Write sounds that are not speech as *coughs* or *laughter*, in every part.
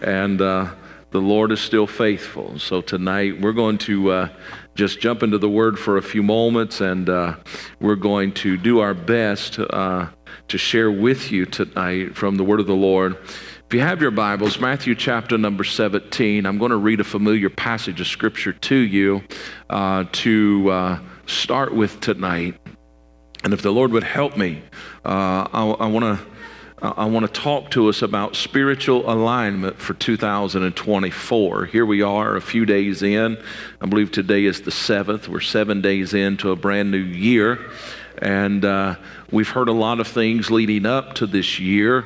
and uh, the Lord is still faithful. So tonight we're going to uh, just jump into the Word for a few moments, and uh, we're going to do our best uh, to share with you tonight from the Word of the Lord. If you have your Bibles, Matthew chapter number 17, I'm going to read a familiar passage of Scripture to you uh, to uh, start with tonight. And if the Lord would help me, I, I want to I want to talk to us about spiritual alignment for 2024. Here we are, a few days in. I believe today is the seventh. We're seven days into a brand new year. And uh, we've heard a lot of things leading up to this year.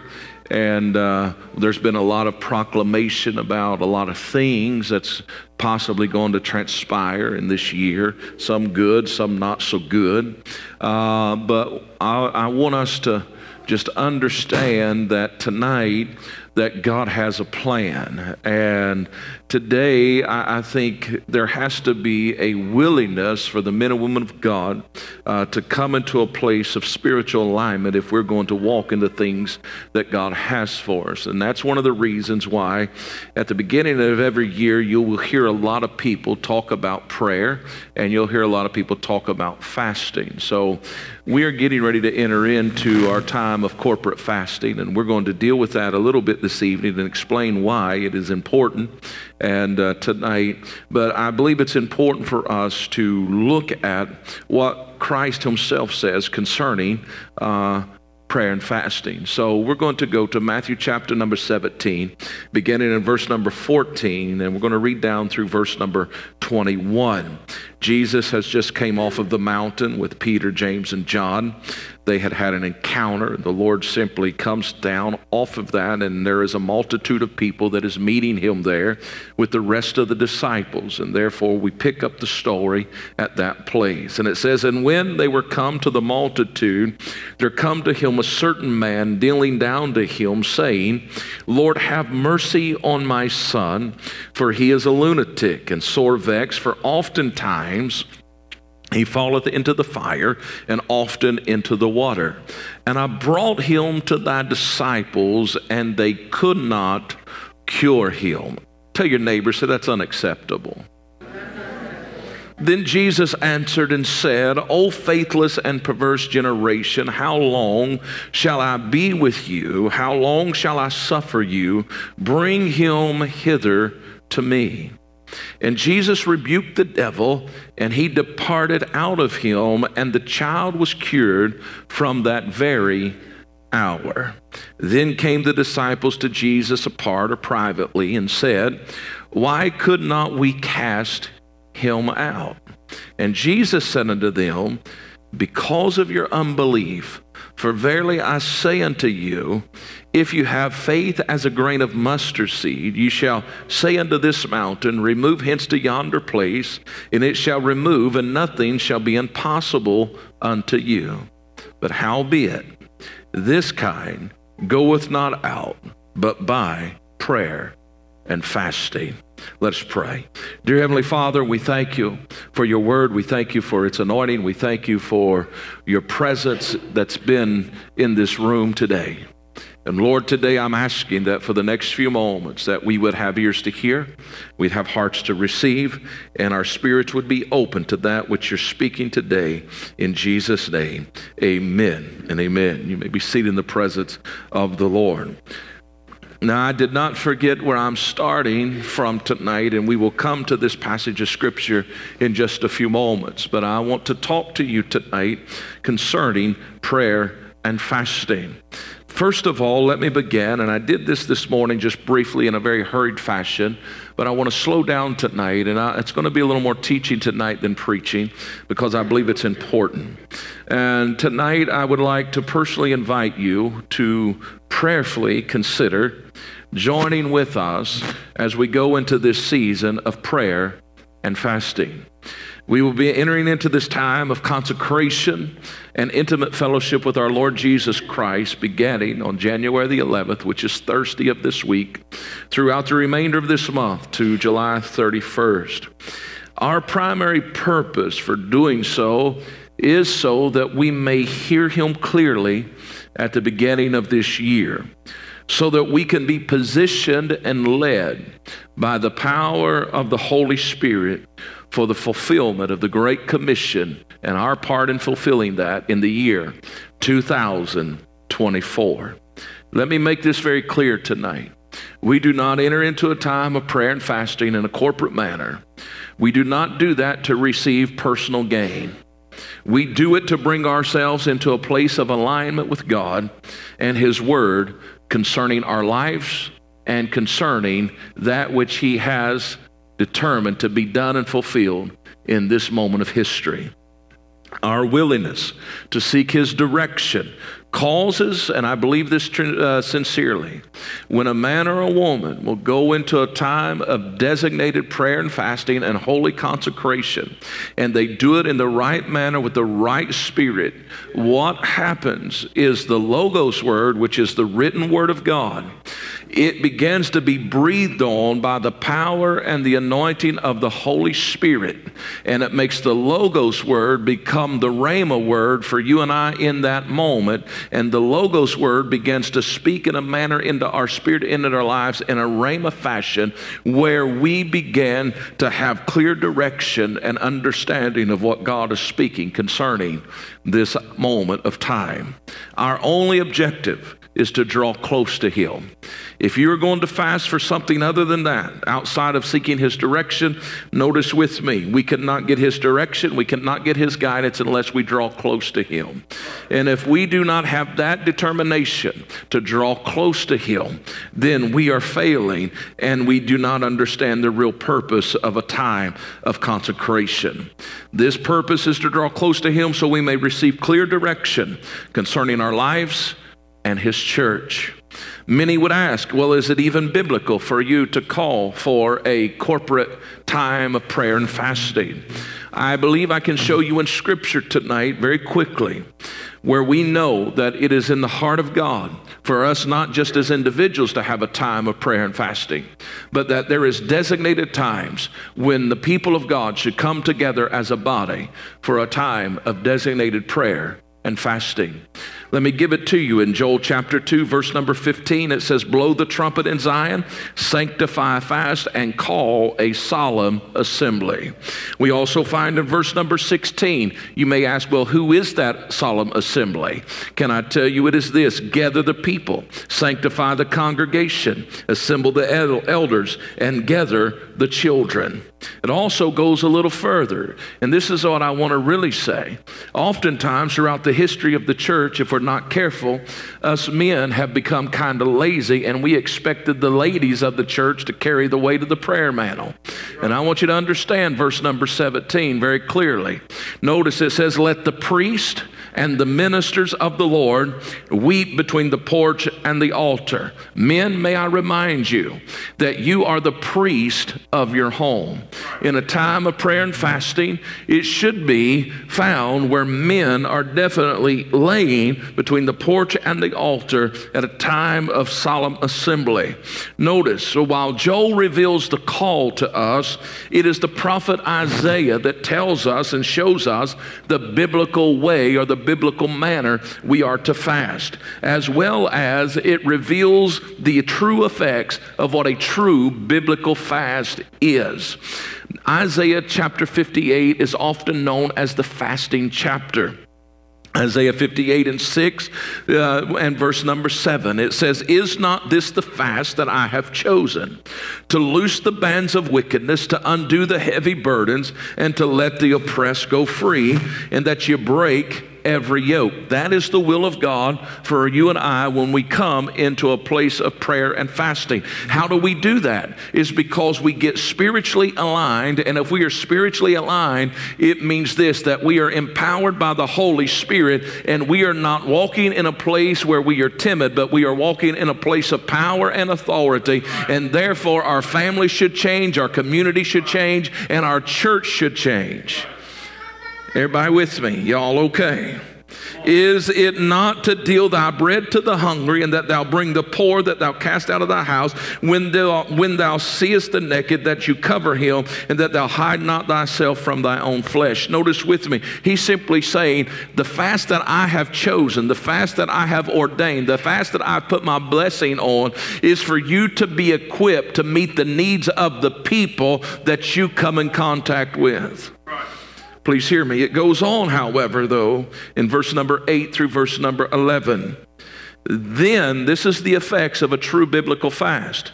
And uh, there's been a lot of proclamation about a lot of things that's possibly going to transpire in this year. Some good, some not so good. Uh, but I, I want us to just understand that tonight that God has a plan. And today, I, I, think there has to be a willingness for the men and women of God uh, to come into a place of spiritual alignment if we're going to walk in the things that God has for us. And that's one of the reasons why at the beginning of every year, you will hear a lot of people talk about prayer and you'll hear a lot of people talk about fasting. So we are getting ready to enter into our time of corporate fasting, and we're going to deal with that a little bit this evening and explain why it is important and uh, tonight. But I believe it's important for us to look at what Christ Himself says concerning. Uh, prayer and fasting. So we're going to go to Matthew chapter number 17, beginning in verse number 14, and we're going to read down through verse number 21. Jesus has just came off of the mountain with Peter, James, and John. They had had an encounter. The Lord simply comes down off of that, and there is a multitude of people that is meeting him there with the rest of the disciples. And therefore, we pick up the story at that place. And it says, And when they were come to the multitude, there come to him a certain man dealing down to him, saying, Lord, have mercy on my son, for he is a lunatic and sore vexed, for oftentimes he falleth into the fire and often into the water. And I brought him to thy disciples, and they could not cure him. Tell your neighbor, say that's unacceptable. Then Jesus answered and said, O faithless and perverse generation, how long shall I be with you? How long shall I suffer you? Bring him hither to me. And Jesus rebuked the devil, and he departed out of him, and the child was cured from that very hour. Then came the disciples to Jesus apart or privately and said, Why could not we cast him out? And Jesus said unto them, Because of your unbelief. For verily I say unto you, if you have faith as a grain of mustard seed, you shall say unto this mountain, Remove hence to yonder place, and it shall remove, and nothing shall be impossible unto you. But howbeit, this kind goeth not out, but by prayer and fasting. Let us pray. Dear Heavenly Father, we thank you for your word. We thank you for its anointing. We thank you for your presence that's been in this room today. And Lord, today I'm asking that for the next few moments that we would have ears to hear, we'd have hearts to receive, and our spirits would be open to that which you're speaking today. In Jesus' name, amen and amen. You may be seated in the presence of the Lord. Now, I did not forget where I'm starting from tonight, and we will come to this passage of Scripture in just a few moments. But I want to talk to you tonight concerning prayer and fasting. First of all, let me begin, and I did this this morning just briefly in a very hurried fashion, but I want to slow down tonight, and I, it's going to be a little more teaching tonight than preaching because I believe it's important. And tonight, I would like to personally invite you to prayerfully consider joining with us as we go into this season of prayer and fasting. We will be entering into this time of consecration and intimate fellowship with our Lord Jesus Christ beginning on January the 11th, which is Thursday of this week, throughout the remainder of this month to July 31st. Our primary purpose for doing so is so that we may hear Him clearly at the beginning of this year. so that we can be positioned and led by the power of the Holy Spirit for the fulfillment of the Great Commission and our part in fulfilling that in the year 2024. Let me make this very clear tonight. We do not enter into a time of prayer and fasting in a corporate manner. We do not do that to receive personal gain. We do it to bring ourselves into a place of alignment with God and His Word concerning our lives and concerning that which He has determined to be done and fulfilled in this moment of history. Our willingness to seek His direction causes, and I believe this uh, sincerely, when a man or a woman will go into a time of designated prayer and fasting and holy consecration, and they do it in the right manner with the right spirit, what happens is the Logos word, which is the written word of God, it begins to be breathed on by the power and the anointing of the Holy Spirit. And it makes the Logos word become the Rhema word for you and I in that moment. And the Logos word begins to speak in a manner into our spirit, into our lives in a Rhema fashion where we begin to have clear direction and understanding of what God is speaking concerning this moment of time. Our only objective is to draw close to Him. If you're going to fast for something other than that, outside of seeking His direction, notice with me, we cannot get His direction, we cannot get His guidance unless we draw close to Him. And if we do not have that determination to draw close to Him, then we are failing and we do not understand the real purpose of a time of consecration. This purpose is to draw close to Him so we may receive clear direction concerning our lives and His church. Many would ask, well, is it even biblical for you to call for a corporate time of prayer and fasting? I believe I can show you in Scripture tonight very quickly where we know that it is in the heart of God for us not just as individuals to have a time of prayer and fasting, but that there is designated times when the people of God should come together as a body for a time of designated prayer and fasting. Let me give it to you in Joel chapter 2, verse number 15. It says, Blow the trumpet in Zion, sanctify fast, and call a solemn assembly. We also find in verse number 16, you may ask, Well, who is that solemn assembly? Can I tell you it is this gather the people, sanctify the congregation, assemble the elders, and gather the children. It also goes a little further, and this is what I want to really say. Oftentimes, throughout the history of the church, if we're not careful, us men have become kind of lazy, and we expected the ladies of the church to carry the weight of the prayer mantle. And I want you to understand verse number 17 very clearly. Notice it says, Let the priest and the ministers of the Lord weep between the porch and the altar. Men, may I remind you that you are the priest of your home. In a time of prayer and fasting, it should be found where men are definitely laying between the porch and the altar at a time of solemn assembly. Notice, so while Joel reveals the call to us, it is the prophet Isaiah that tells us and shows us the biblical way or the biblical manner we are to fast, as well as it reveals the true effects of what a true biblical fast is. Isaiah chapter 58 is often known as the fasting chapter. Isaiah 58 and 6 uh, and verse number 7, it says, Is not this the fast that I have chosen? To loose the bands of wickedness, to undo the heavy burdens, and to let the oppressed go free, and that you break every yoke. That is the will of God for you and I when we come into a place of prayer and fasting. How do we do that? Is because we get spiritually aligned. And if we are spiritually aligned, it means this that we are empowered by the Holy Spirit and we are not walking in a place where we are timid, but we are walking in a place of power and authority. And therefore, our family should change, our community should change, and our church should change. Everybody with me? Y'all okay? Is it not to deal thy bread to the hungry, and that thou bring the poor that thou cast out of thy house, when thou, when thou seest the naked, that you cover him, and that thou hide not thyself from thy own flesh? Notice with me, he's simply saying, The fast that I have chosen, the fast that I have ordained, the fast that I've put my blessing on, is for you to be equipped to meet the needs of the people that you come in contact with. Please hear me. It goes on, however, though, in verse number 8 through verse number 11. Then, this is the effects of a true biblical fast.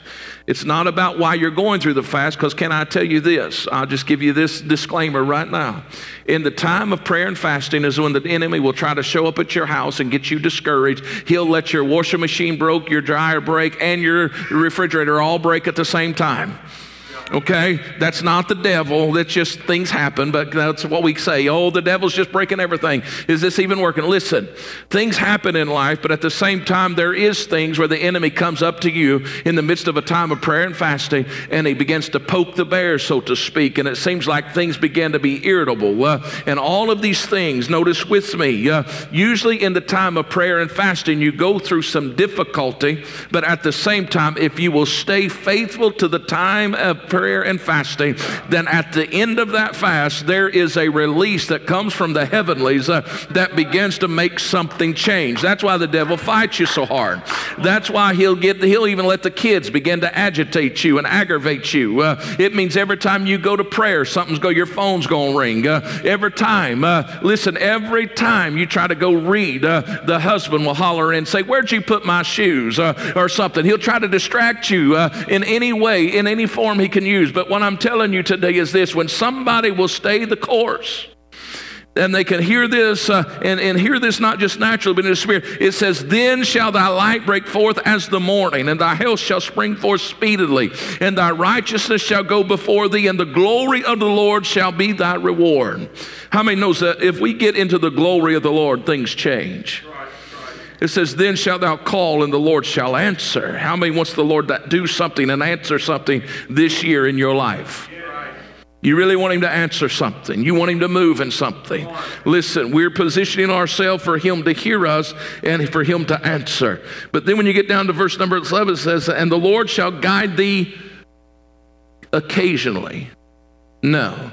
It's not about why you're going through the fast, because can I tell you this? I'll just give you this disclaimer right now. In the time of prayer and fasting is when the enemy will try to show up at your house and get you discouraged. He'll let your washing machine break, your dryer break, and your refrigerator all break at the same time. Okay? That's not the devil. That's just things happen, but that's what we say. Oh, the devil's just breaking everything. Is this even working? Listen, things happen in life, but at the same time, there is things where the enemy comes up to you in the midst of a time of prayer and fasting, and he begins to poke the bear, so to speak, and it seems like things begin to be irritable. Uh, and all of these things, notice with me, uh, usually in the time of prayer and fasting, you go through some difficulty, but at the same time, if you will stay faithful to the time of prayer and fasting, then at the end of that fast, there is a release that comes from the heavenlies uh, that begins to make something change. That's why the devil fights you so hard. That's why he'll get he'll even let the kids begin to agitate you and aggravate you. Uh, it means every time you go to prayer, something's go your phone's gonna ring. Uh, every time, uh, listen, every time you try to go read, uh, the husband will holler and say, "Where'd you put my shoes?" Uh, or something. He'll try to distract you in any way, in any form he can use. But what I'm telling you today is this. When somebody will stay the course, and they can hear this uh, and, and hear this not just naturally but in the spirit. It says then shall thy light break forth as the morning and thy health shall spring forth speedily and thy righteousness shall go before thee and the glory of the lord shall be thy reward. How many knows that if we get into the glory of the lord things change it says, Then shalt thou call, and the Lord shall answer. How many wants the Lord to do something and answer something this year in your life? You really want him to answer something. You want him to move in something. Listen, we're positioning ourselves for him to hear us and for him to answer. But then when you get down to verse number 11, it says, And the Lord shall guide thee occasionally. No.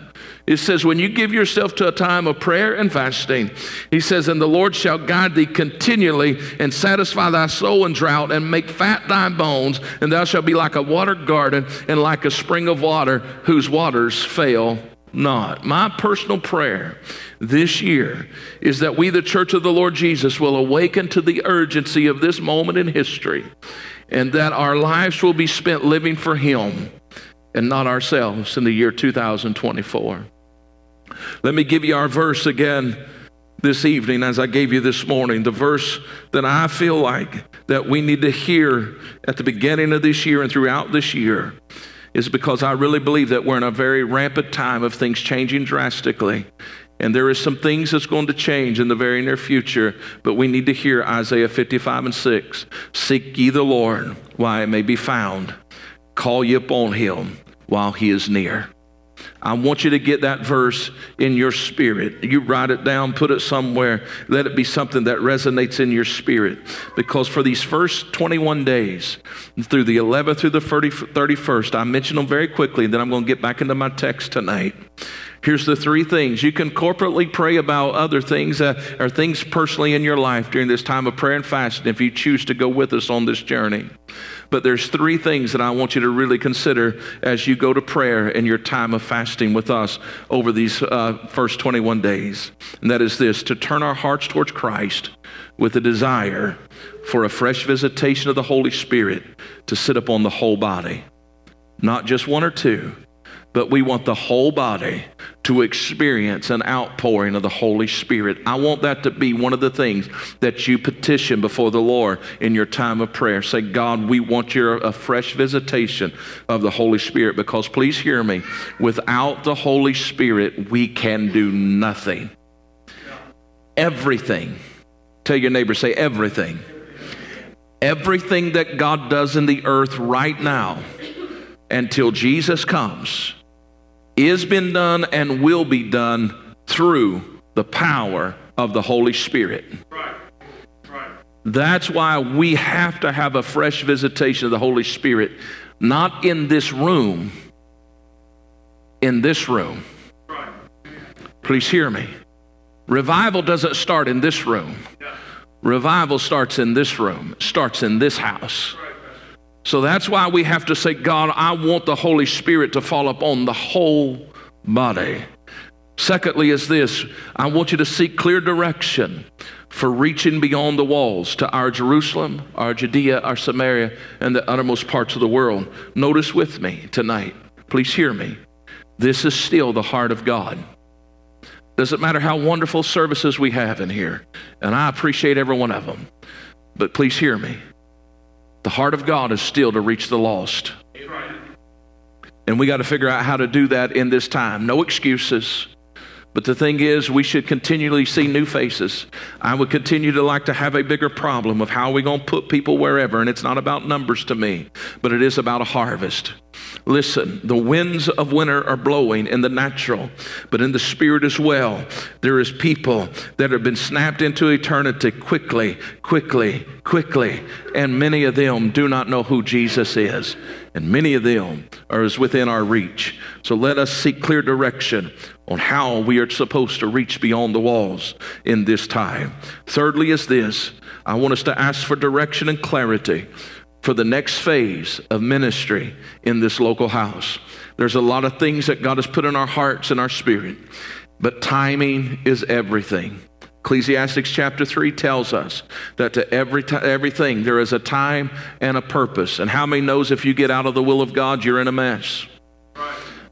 It says, when you give yourself to a time of prayer and fasting, he says, and the Lord shall guide thee continually and satisfy thy soul in drought and make fat thy bones, and thou shalt be like a watered garden and like a spring of water whose waters fail not. My personal prayer this year is that we, the church of the Lord Jesus, will awaken to the urgency of this moment in history and that our lives will be spent living for Him and not ourselves in the year 2024. Let me give you our verse again this evening as I gave you this morning. The verse that I feel like that we need to hear at the beginning of this year and throughout this year is because I really believe that we're in a very rampant time of things changing drastically. And there is some things that's going to change in the very near future, but we need to hear Isaiah 55 and 6. Seek ye the Lord why it may be found. Call ye upon him while he is near. I want you to get that verse in your spirit. You write it down, put it somewhere. Let it be something that resonates in your spirit. Because for these first 21 days, through the 11th through the 31st, I mentioned them very quickly, and then I'm going to get back into my text tonight. Here's the three things. You can corporately pray about other things uh, or things personally in your life during this time of prayer and fasting if you choose to go with us on this journey. But there's three things that I want you to really consider as you go to prayer in your time of fasting with us over these uh, first 21 days. And that is this to turn our hearts towards Christ with a desire for a fresh visitation of the Holy Spirit to sit upon the whole body. Not just one or two, but we want the whole body to experience an outpouring of the Holy Spirit. I want that to be one of the things that you petition before the Lord in your time of prayer. Say, God, we want your a fresh visitation of the Holy Spirit because please hear me, without the Holy Spirit, we can do nothing. Everything. Tell your neighbor, say everything. Everything that God does in the earth right now until Jesus comes is been done and will be done through the power of the Holy Spirit. That's why we have to have a fresh visitation of the Holy Spirit, not in this room, in this room. Please hear me. Revival doesn't start in this room. Revival starts in this room, starts in this house. Right. So that's why we have to say, God, I want the Holy Spirit to fall upon the whole body. Secondly, is this I want you to seek clear direction for reaching beyond the walls to our Jerusalem, our Judea, our Samaria, and the uttermost parts of the world. Notice with me tonight, please hear me. This is still the heart of God. Doesn't matter how wonderful services we have in here, and I appreciate every one of them, but please hear me. The heart of God is still to reach the lost. And we got to figure out how to do that in this time. No excuses. But the thing is, we should continually see new faces. I would continue to like to have a bigger problem of how we going to put people wherever. And it's not about numbers to me, but it is about a harvest. Listen, the winds of winter are blowing in the natural, but in the spirit as well. There is people that have been snapped into eternity quickly, quickly, quickly, and many of them do not know who Jesus is. And many of them are as within our reach. So let us seek clear direction on how we are supposed to reach beyond the walls in this time. Thirdly, is this I want us to ask for direction and clarity for the next phase of ministry in this local house. There's a lot of things that God has put in our hearts and our spirit, but timing is everything. Ecclesiastics chapter 3 tells us that to every t- everything there is a time and a purpose. And how many knows if you get out of the will of God, you're in a mess?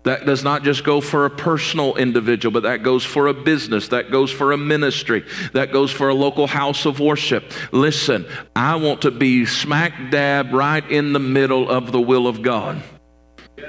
That does not just go for a personal individual, but that goes for a business, that goes for a ministry, that goes for a local house of worship. Listen, I want to be smack dab right in the middle of the will of God.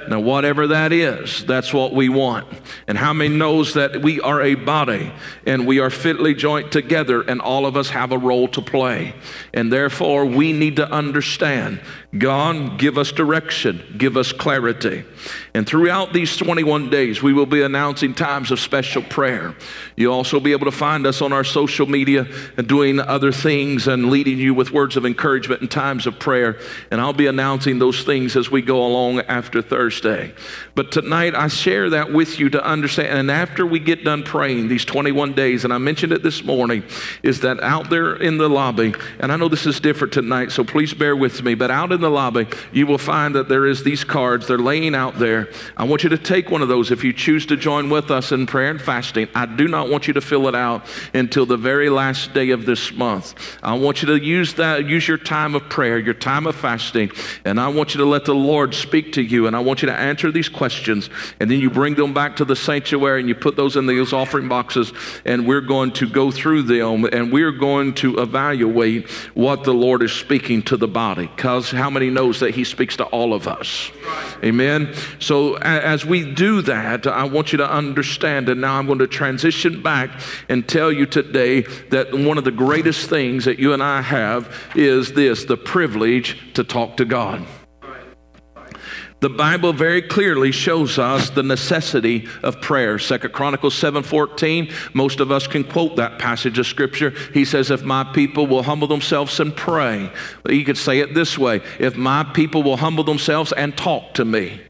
Now, whatever that is, that's what we want. And how many knows that we are a body and we are fitly joined together and all of us have a role to play. And therefore, we need to understand God, give us direction, give us clarity. And throughout these 21 days, we will be announcing times of special prayer. You'll also be able to find us on our social media and doing other things and leading you with words of encouragement and times of prayer. And I'll be announcing those things as we go along after Thursday. But tonight, I share that with you to understand. And after we get done praying these 21 days, and I mentioned it this morning, is that out there in the lobby, and I know this is different tonight, so please bear with me, but out in the lobby, you will find that there is these cards. They're laying out there. I want you to take one of those if you choose to join with us in prayer and fasting. I do not want you to fill it out until the very last day of this month. I want you to use that, use your time of prayer, your time of fasting, and I want you to let the Lord speak to you. And I want you to answer these questions, and then you bring them back to the sanctuary and you put those in those offering boxes, and we're going to go through them and we're going to evaluate what the Lord is speaking to the body. Because how many knows that He speaks to all of us? Amen. So as we do that, I want you to understand, and now I'm going to transition back and tell you today that one of the greatest things that you and I have is this the privilege to talk to God. The Bible very clearly shows us the necessity of prayer. Second Chronicles 7:14, most of us can quote that passage of scripture. He says, "If my people will humble themselves and pray." You could say it this way, "If my people will humble themselves and talk to me."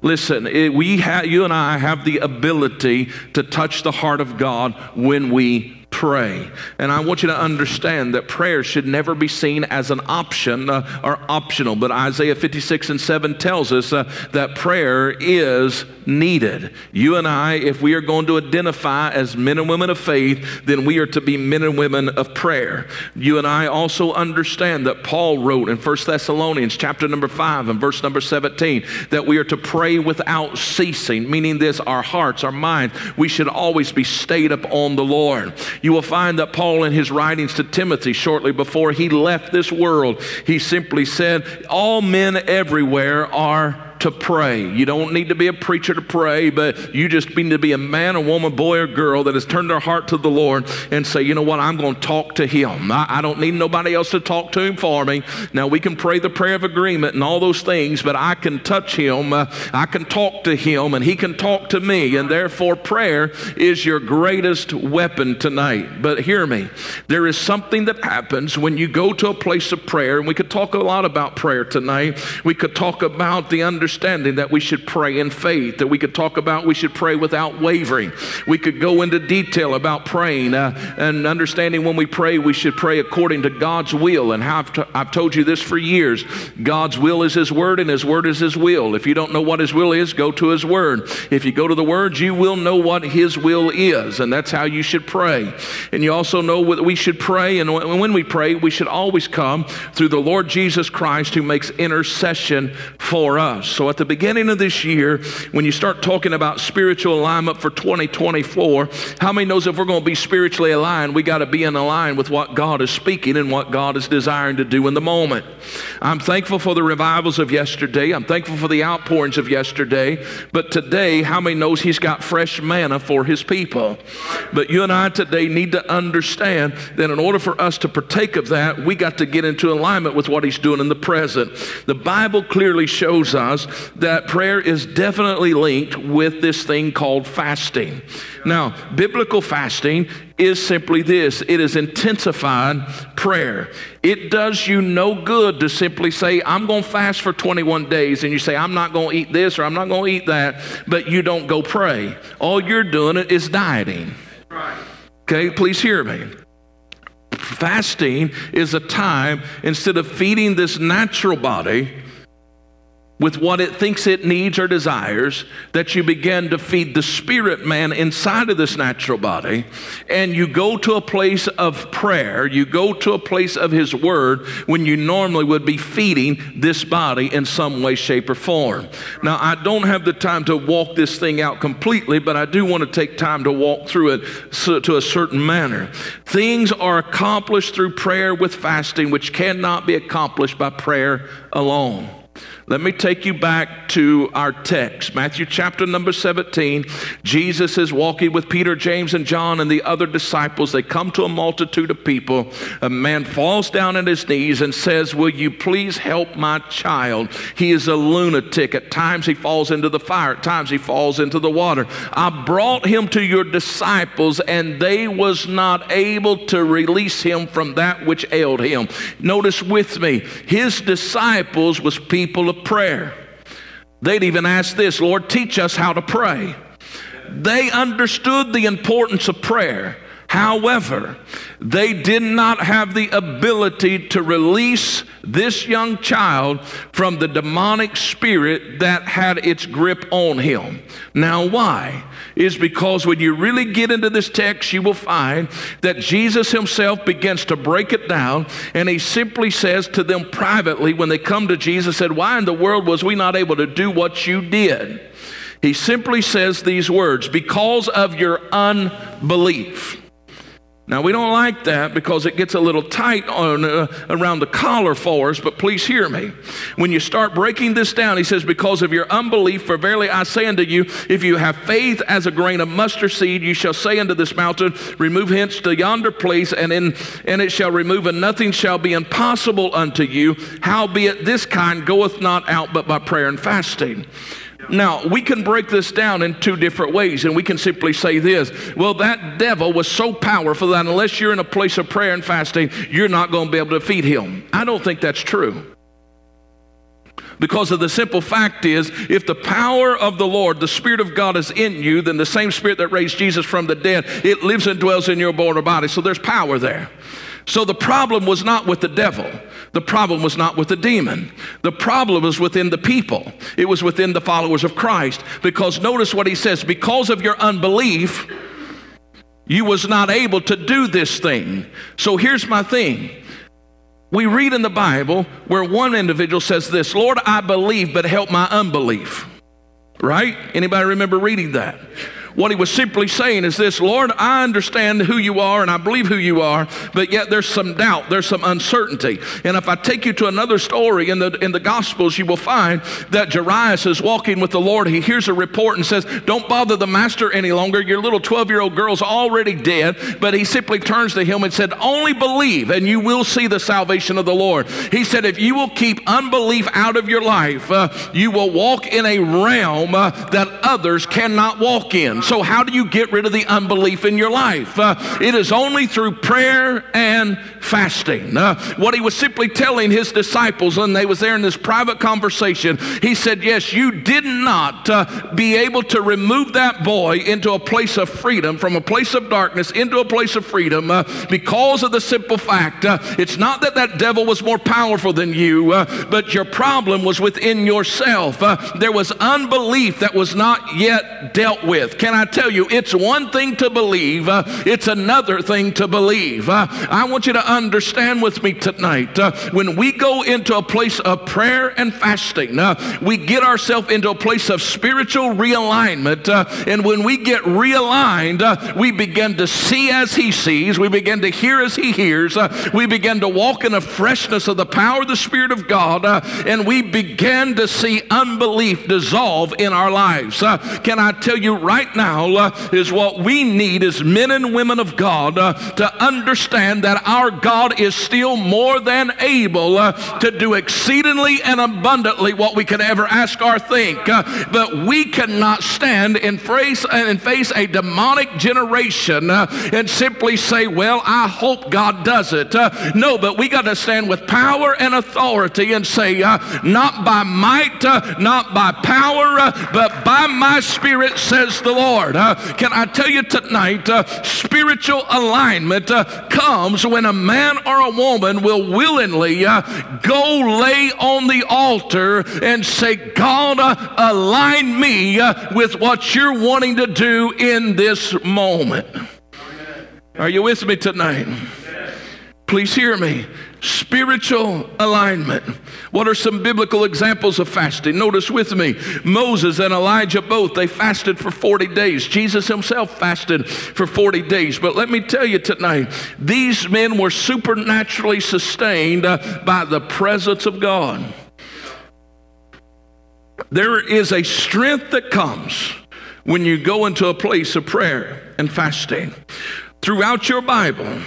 Listen, it, we have, you and I have the ability to touch the heart of God when we pray. And I want you to understand that prayer should never be seen as an option uh, or optional. But Isaiah 56 and 7 tells us uh, that prayer is needed. You and I, if we are going to identify as men and women of faith, then we are to be men and women of prayer. You and I also understand that Paul wrote in 1 Thessalonians chapter number 5 and verse number 17 that we are to pray without ceasing, meaning this our hearts, our minds, we should always be stayed up on the Lord. You will find that Paul, in his writings to Timothy shortly before he left this world, he simply said, All men everywhere are to pray. You don't need to be a preacher to pray, but you just need to be a man, a woman, boy, or girl that has turned their heart to the Lord and say, you know what, I'm going to talk to Him. I, I don't need nobody else to talk to Him for me. Now, we can pray the prayer of agreement and all those things, but I can touch Him. Uh, I can talk to Him, and He can talk to me. And therefore, prayer is your greatest weapon tonight. But hear me, there is something that happens when you go to a place of prayer, and we could talk a lot about prayer tonight. We could talk about the understanding that we should pray in faith, that we could talk about we should pray without wavering. We could go into detail about praying uh, and understanding when we pray, we should pray according to God's will. And I've, t- I've told you this for years God's will is His word, and His word is His will. If you don't know what His will is, go to His word. If you go to the word, you will know what His will is, and that's how you should pray. And you also know that we should pray, and when we pray, we should always come through the Lord Jesus Christ who makes intercession for us. So at the beginning of this year, when you start talking about spiritual alignment for 2024, how many knows if we're going to be spiritually aligned, we got to be in line with what God is speaking and what God is desiring to do in the moment. I'm thankful for the revivals of yesterday. I'm thankful for the outpourings of yesterday. But today, how many knows He's got fresh manna for His people? But you and I today need to understand that in order for us to partake of that, we got to get into alignment with what He's doing in the present. The Bible clearly shows us that prayer is definitely linked with this thing called fasting. Now, biblical fasting is simply this it is intensified prayer. It does you no good to simply say, I'm going to fast for 21 days, and you say, I'm not going to eat this or I'm not going to eat that, but you don't go pray. All you're doing is dieting. Okay, please hear me. Fasting is a time, instead of feeding this natural body, with what it thinks it needs or desires, that you begin to feed the spirit man inside of this natural body, and you go to a place of prayer, you go to a place of His Word when you normally would be feeding this body in some way, shape, or form. Now, I don't have the time to walk this thing out completely, but I do want to take time to walk through it to a certain manner. Things are accomplished through prayer with fasting, which cannot be accomplished by prayer alone. Let me take you back to our text, Matthew chapter number 17. Jesus is walking with Peter, James, and John and the other disciples. They come to a multitude of people. A man falls down on his knees and says, Will you please help my child? He is a lunatic. At times he falls into the fire, at times he falls into the water. I brought him to your disciples, and they was not able to release him from that which ailed him. Notice with me, his disciples was people of prayer. They'd even ask this Lord, teach us how to pray. They understood the importance of prayer. However, they did not have the ability to release this young child from the demonic spirit that had its grip on him. Now, why? Is because when you really get into this text, you will find that Jesus himself begins to break it down, and he simply says to them privately when they come to Jesus, said, Why in the world was we not able to do what you did? He simply says these words, because of your unbelief. Now, we don't like that because it gets a little tight on, uh, around the collar for us, but please hear me. When you start breaking this down, he says, Because of your unbelief, for verily I say unto you, if you have faith as a grain of mustard seed, you shall say unto this mountain, Remove hence to yonder place, and, in, and it shall remove, and nothing shall be impossible unto you. Howbeit this kind goeth not out but by prayer and fasting. Now, we can break this down in two different ways, and we can simply say this well, that devil was so powerful that unless you're in a place of prayer and fasting, you're not going to be able to defeat him. I don't think that's true. Because of the simple fact is, if the power of the Lord, the Spirit of God is in you, then the same Spirit that raised Jesus from the dead, it lives and dwells in your mortal body. So there's power there. So the problem was not with the devil. The problem was not with the demon. The problem was within the people. It was within the followers of Christ. Because notice what he says because of your unbelief, you was not able to do this thing. So here's my thing. We read in the Bible where one individual says this, Lord, I believe, but help my unbelief. Right? Anybody remember reading that? What he was simply saying is this Lord, I understand who you are and I believe who you are, but yet there's some doubt, there's some uncertainty. And if I take you to another story in the, in the Gospels, you will find that Jairus is walking with the Lord. He hears a report and says, Don't bother the master any longer. Your little 12 year old girl's already dead. But he simply turns to him and said, Only believe and you will see the salvation of the Lord. He said, If you will keep unbelief out of your life, uh, you will walk in a realm uh, that others cannot walk in. So, how do you get rid of the unbelief in your life? Uh, it is only through prayer and fasting. Uh, what he was simply telling his disciples when they was there in this private conversation, he said, Yes, you did not uh, be able to remove that boy into a place of freedom, from a place of darkness into a place of freedom, uh, because of the simple fact uh, it's not that that devil was more powerful than you, uh, but your problem was within yourself. There was unbelief that was not yet dealt with. Can I tell you, it's one thing to believe, uh, it's another thing to believe. I want you to understand with me tonight. Uh, when we go into a place of prayer and fasting, uh, we get ourselves into a place of spiritual realignment. Uh, and when we get realigned, uh, we begin to see as He sees, we begin to hear as He hears, uh, we begin to walk in the freshness of the power of the Spirit of God, uh, and we begin to see unbelief dissolve in our lives. can I tell you right now, is what we need as men and women of God to understand that our God is still more than able uh, to do exceedingly and abundantly what we can ever ask or think. Uh, but we cannot stand and face, and face a demonic generation uh, and simply say, Well, I hope God does it. Uh, no, but we got to stand with power and authority and say, uh, Not by might, uh, not by power, but by my spirit, says the Lord. Can I tell you tonight, spiritual alignment comes when a man or a woman will willingly uh, go lay on the altar and say, God, uh, align me uh, with what you're wanting to do in this moment. Are you with me tonight? Please hear me. Spiritual alignment. What are some biblical examples of fasting? Notice with me Moses and Elijah both, they fasted for 40 days. Jesus himself fasted for 40 days. But let me tell you tonight, these men were supernaturally sustained uh, by the presence of God. There is a strength that comes when you go into a place of prayer and fasting. Throughout your Bible,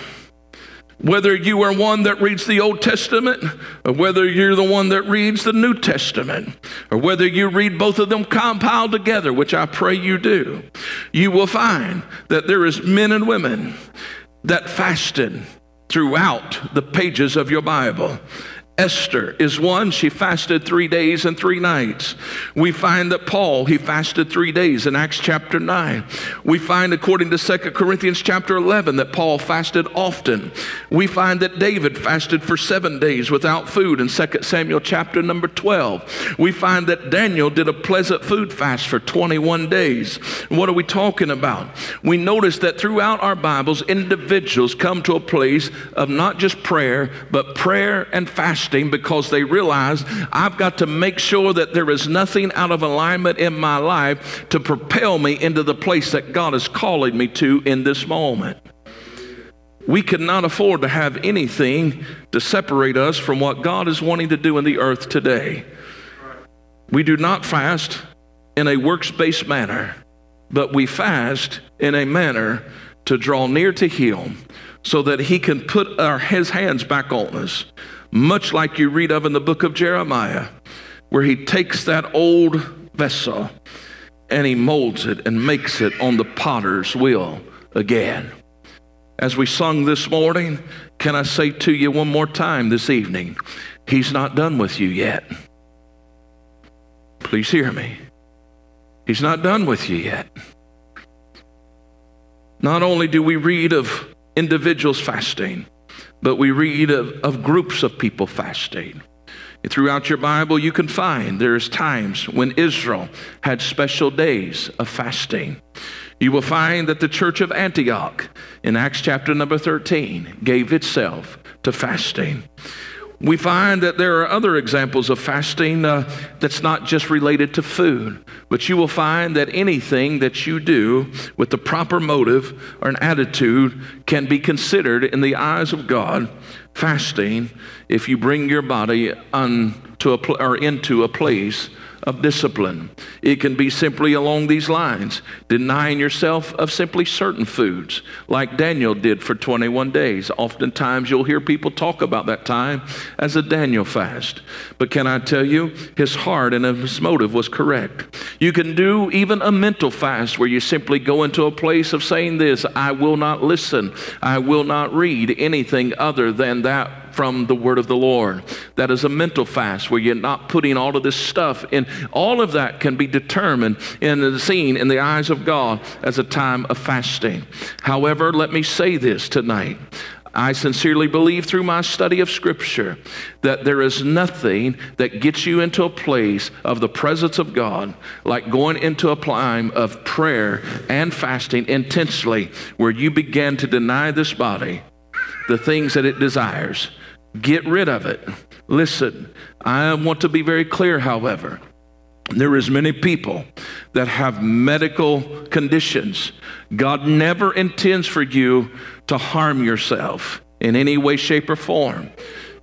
whether you are one that reads the Old Testament, or whether you're the one that reads the New Testament, or whether you read both of them compiled together, which I pray you do, you will find that there is men and women that fasted throughout the pages of your Bible. Esther is one. She fasted three days and three nights. We find that Paul, he fasted three days in Acts chapter 9. We find, according to 2 Corinthians chapter 11, that Paul fasted often. We find that David fasted for seven days without food in 2 Samuel chapter number 12. We find that Daniel did a pleasant food fast for 21 days. What are we talking about? We notice that throughout our Bibles, individuals come to a place of not just prayer, but prayer and fasting fasting because they realize I've got to make sure that there is nothing out of alignment in my life to propel me into the place that God is calling me to in this moment. We cannot afford to have anything to separate us from what God is wanting to do in the earth today. We do not fast in a works based manner, but we fast in a manner to draw near to Him so that He can put our, His hands back on us much like you read of in the book of Jeremiah, where he takes that old vessel and he molds it and makes it on the potter's wheel again. As we sung this morning, can I say to you one more time this evening, he's not done with you yet. Please hear me. He's not done with you yet. Not only do we read of individuals fasting, but we read of, of groups of people fasting. Throughout your Bible, you can find there's times when Israel had special days of fasting. You will find that the church of Antioch in Acts chapter number 13 gave itself to fasting. We find that there are other examples of fasting uh, that's not just related to food, but you will find that anything that you do with the proper motive or an attitude can be considered in the eyes of God fasting if you bring your body unto a pl- or into a place of discipline. It can be simply along these lines denying yourself of simply certain foods, like Daniel did for 21 days. Oftentimes, you'll hear people talk about that time as a Daniel fast. But can I tell you, his heart and his motive was correct. You can do even a mental fast where you simply go into a place of saying this I will not listen, I will not read anything other than that from the word of the Lord. That is a mental fast where you're not putting all of this stuff in. All of that can be determined and seen in the eyes of God as a time of fasting. However, let me say this tonight. I sincerely believe through my study of Scripture that there is nothing that gets you into a place of the presence of God like going into a time of prayer and fasting intensely, where you begin to deny this body the things that it desires Get rid of it. Listen, I want to be very clear, however. There is many people that have medical conditions. God never intends for you to harm yourself in any way, shape, or form.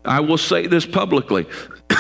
I will say this publicly.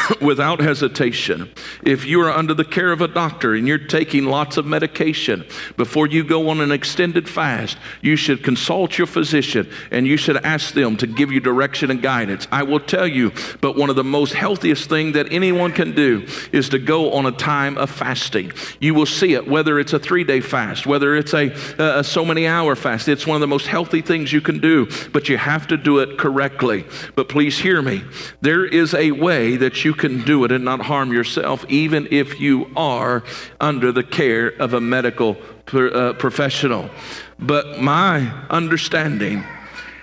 *coughs* without hesitation. If you are under the care of a doctor and you're taking lots of medication, before you go on an extended fast, you should consult your physician and you should ask them to give you direction and guidance. I will tell you, but one of the most healthiest things that anyone can do is to go on a time of fasting. You will see it, whether it's a three day fast, whether it's a, a so many hour fast. It's one of the most healthy things you can do, but you have to do it correctly. But please hear me. There is a way that you can do it and not harm yourself, even if you are under the care of a medical uh, professional. But my understanding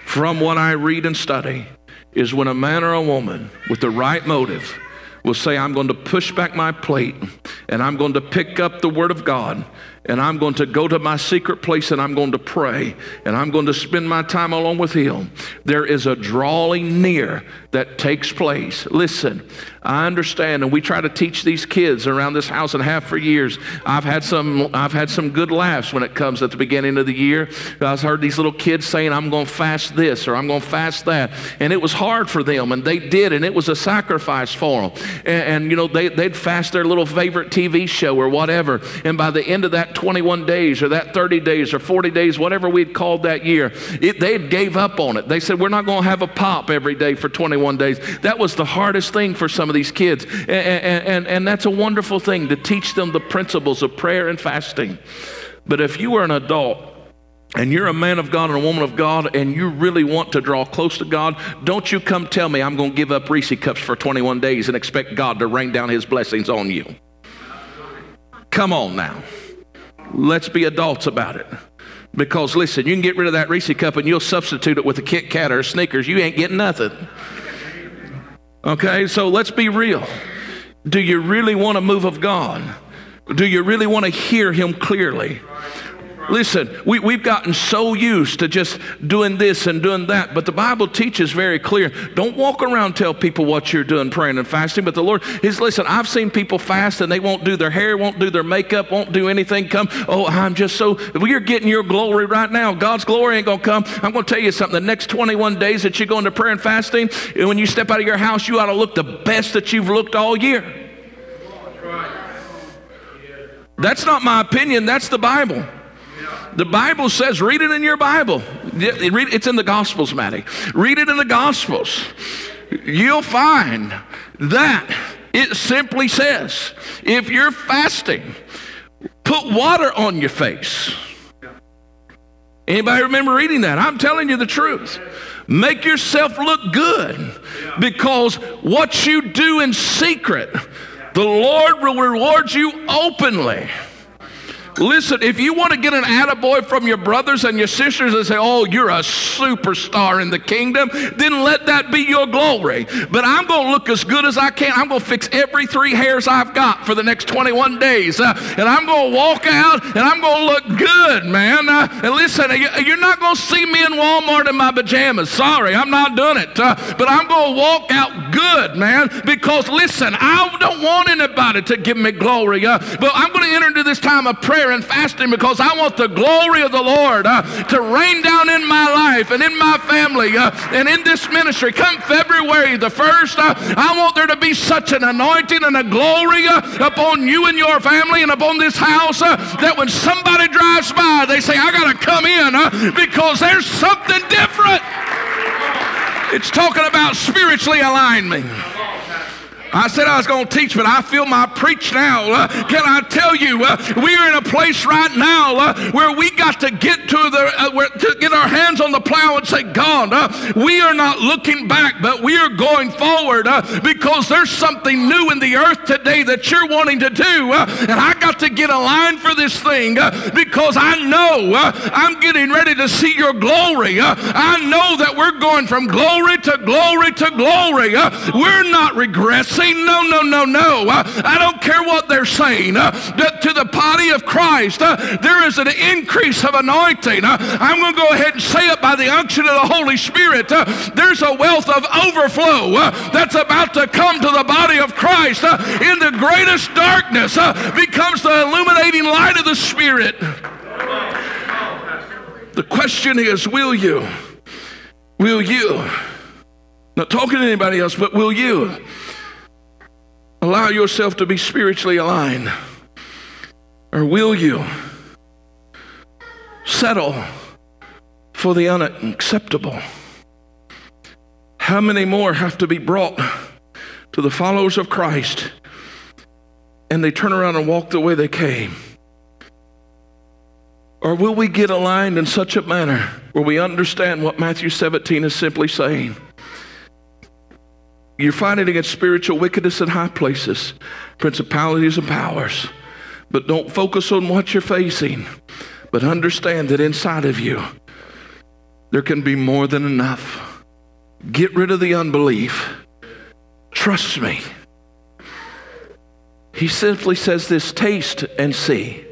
from what I read and study is when a man or a woman with the right motive will say, I'm going to push back my plate and I'm going to pick up the Word of God and I'm going to go to my secret place and I'm going to pray and I'm going to spend my time alone with Him. There is a drawing near that takes place. Listen, I understand, and we try to teach these kids around this house and have for years. I've had some, I've had some good laughs when it comes at the beginning of the year. I've heard these little kids saying, "I'm going to fast this" or "I'm going to fast that," and it was hard for them, and they did, and it was a sacrifice for them. And, and you know, they, they'd fast their little favorite TV show or whatever, and by the end of that 21 days or that 30 days or 40 days, whatever we'd called that year, it, they gave up on it. They said, "We're not going to have a pop every day for 21 days." That was the hardest thing for some of these kids. And, and, and that's a wonderful thing to teach them the principles of prayer and fasting. But if you are an adult, and you're a man of God and a woman of God, and you really want to draw close to God, don't you come tell me I'm going to give up Reese cups for 21 days and expect God to rain down his blessings on you. Come on now. Let's be adults about it. Because listen, you can get rid of that Reese cup and you'll substitute it with a Kit Kat or a Snickers. You ain't getting nothing. Okay, so let's be real. Do you really want a move of God? Do you really want to hear Him clearly? Listen, we, we've gotten so used to just doing this and doing that, but the Bible teaches very clear. Don't walk around tell people what you're doing, praying and fasting. But the Lord is, listen, I've seen people fast and they won't do their hair, won't do their makeup, won't do anything. Come, oh, I'm just so, you're getting your glory right now. God's glory ain't to come. I'm to tell you something. The next 21 days that you go into prayer and fasting, and when you step out of your house, you ought to look the best that you've looked all year. That's not my opinion, that's the Bible. The Bible says, read it in your Bible. It's in the Gospels, Maddie. Read it in the Gospels. You'll find that it simply says, if you're fasting, put water on your face. Anybody remember reading that? I'm telling you the truth. Make yourself look good because what you do in secret, the Lord will reward you openly. Listen, if you want to get an attaboy from your brothers and your sisters and say, oh, you're a superstar in the kingdom, then let that be your glory. But I'm going to look as good as I can. I'm going to fix every three hairs I've got for the next 21 days. Uh, and I'm going to walk out and I'm going to look good, man. Uh, and listen, you're not going to see me in Walmart in my pajamas. Sorry, I'm not doing it. Uh, but I'm going to walk out good, man, because listen, I don't want anybody to give me glory, uh, but I'm going to enter into this time of prayer and fasting because I want the glory of the Lord uh, to rain down in my life and in my family uh, and in this ministry. Come February the 1st, uh, I want there to be such an anointing and a glory uh, upon you and your family and upon this house uh, that when somebody drives by, they say, I got to come in because there's something different. It's talking about spiritually aligned me. I said I was going to teach, but I feel my preach now. Uh, can I tell you, uh, we are in a place right now uh, where we got to get to the uh, to get our hands on the plow and say, God, uh, we are not looking back, but we are going forward uh, because there's something new in the earth today that you're wanting to do, and I got to get aligned for this thing because I know I'm getting ready to see your glory. I know that we're going from glory to glory to glory. we're not regressing no, no, no, no. Uh, I don't care what they're saying. Uh, that to the body of Christ, uh, there is an increase of anointing. I'm going to go ahead and say it by the unction of the Holy Spirit. Uh, there's a wealth of overflow uh, that's about to come to the body of Christ. Uh, in the greatest darkness becomes the illuminating light of the Spirit. The question is, will you? Will you? Not talking to anybody else, but will you? allow yourself to be spiritually aligned? Or will you settle for the unacceptable? How many more have to be brought to the followers of Christ and they turn around and walk the way they came? Or will we get aligned in such a manner where we understand what Matthew 17 is simply saying? You're fighting against spiritual wickedness in high places, principalities and powers. But don't focus on what you're facing, but understand that inside of you, there can be more than enough. Get rid of the unbelief. Trust me. He simply says this taste and see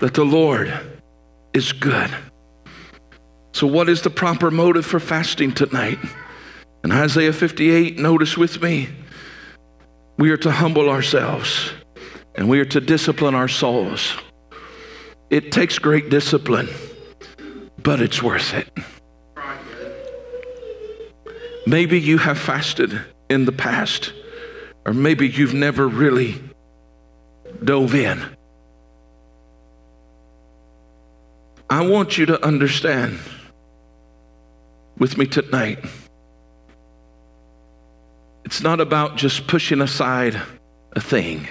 that the Lord is good. So, what is the proper motive for fasting tonight? In Isaiah 58, notice with me, we are to humble ourselves and we are to discipline our souls. It takes great discipline, but it's worth it. Maybe you have fasted in the past, or maybe you've never really dove in. I want you to understand with me tonight it's not about just pushing aside a thing,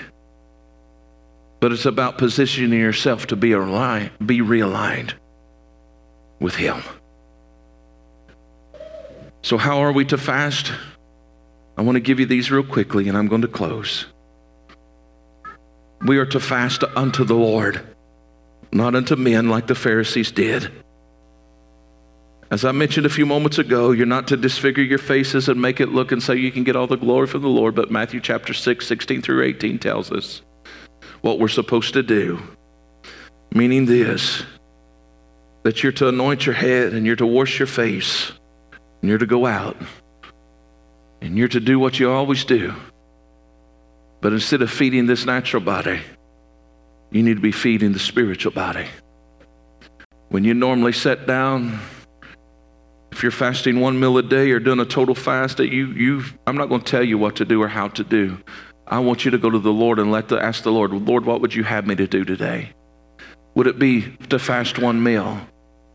but it's about positioning yourself to be, aligned, be realigned with Him. So, how are we to fast? I want to give you these real quickly, and I'm going to close. We are to fast unto the Lord, not unto men like the Pharisees did. As I mentioned a few moments ago, you're not to disfigure your faces and make it look and say you can get all the glory from the Lord, but Matthew chapter 6, 16 through 18 tells us what we're supposed to do. Meaning this that you're to anoint your head and you're to wash your face and you're to go out and you're to do what you always do. But instead of feeding this natural body, you need to be feeding the spiritual body. When you normally sit down, if you're fasting one meal a day or doing a total fast, that you, you, I'm not going to tell you what to do or how to do. I want you to go to the Lord and let the, ask the Lord, Lord, what would you have me to do today? Would it be to fast one meal?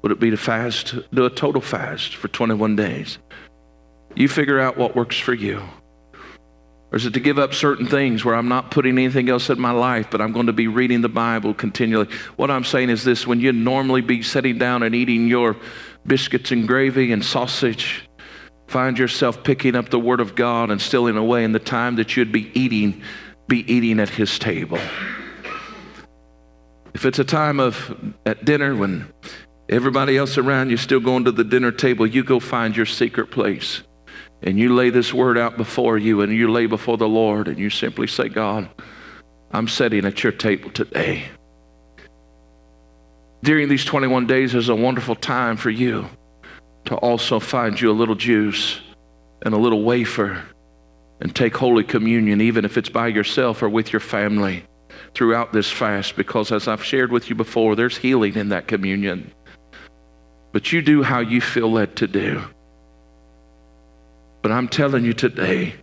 Would it be to fast, do a total fast for 21 days? You figure out what works for you. Or is it to give up certain things where I'm not putting anything else in my life, but I'm going to be reading the Bible continually? What I'm saying is this when you normally be sitting down and eating your biscuits and gravy and sausage, find yourself picking up the Word of God and stealing away in the time that you'd be eating, be eating at His table. If it's a time of at dinner when everybody else around you still going to the dinner table, you go find your secret place. And you lay this word out before you and you lay before the Lord and you simply say, God, I'm sitting at your table today. During these 21 days is a wonderful time for you to also find you a little juice and a little wafer and take Holy Communion, even if it's by yourself or with your family throughout this fast, because as I've shared with you before, there's healing in that communion. But you do how you feel led to do. But I'm telling you today,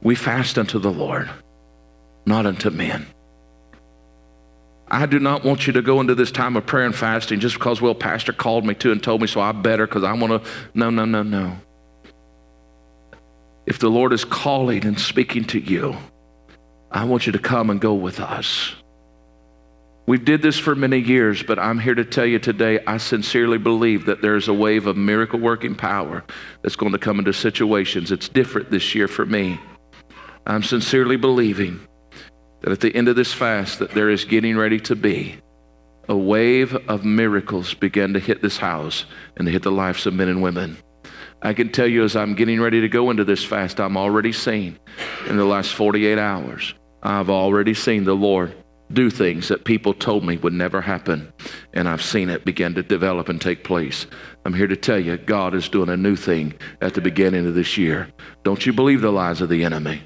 we fast unto the Lord, not unto men. I do not want you to go into this time of prayer and fasting just because, well, Pastor called me to and told me, so I better because I want to. No, no, no, no. If the Lord is calling and speaking to you, I want you to come and go with us. We did this for many years, but I'm here to tell you today, I sincerely believe that there's a wave of miracle working power that's going to come into situations. It's different this year for me. I'm sincerely believing that at the end of this fast that there is getting ready to be a wave of miracles begin to hit this house and to hit the lives of men and women. I can tell you as I'm getting ready to go into this fast, I'm already seeing in the last 48 hours, I've already seen the Lord do things that people told me would never happen. And I've seen it begin to develop and take place. I'm here to tell you, God is doing a new thing at the beginning of this year. Don't you believe the lies of the enemy?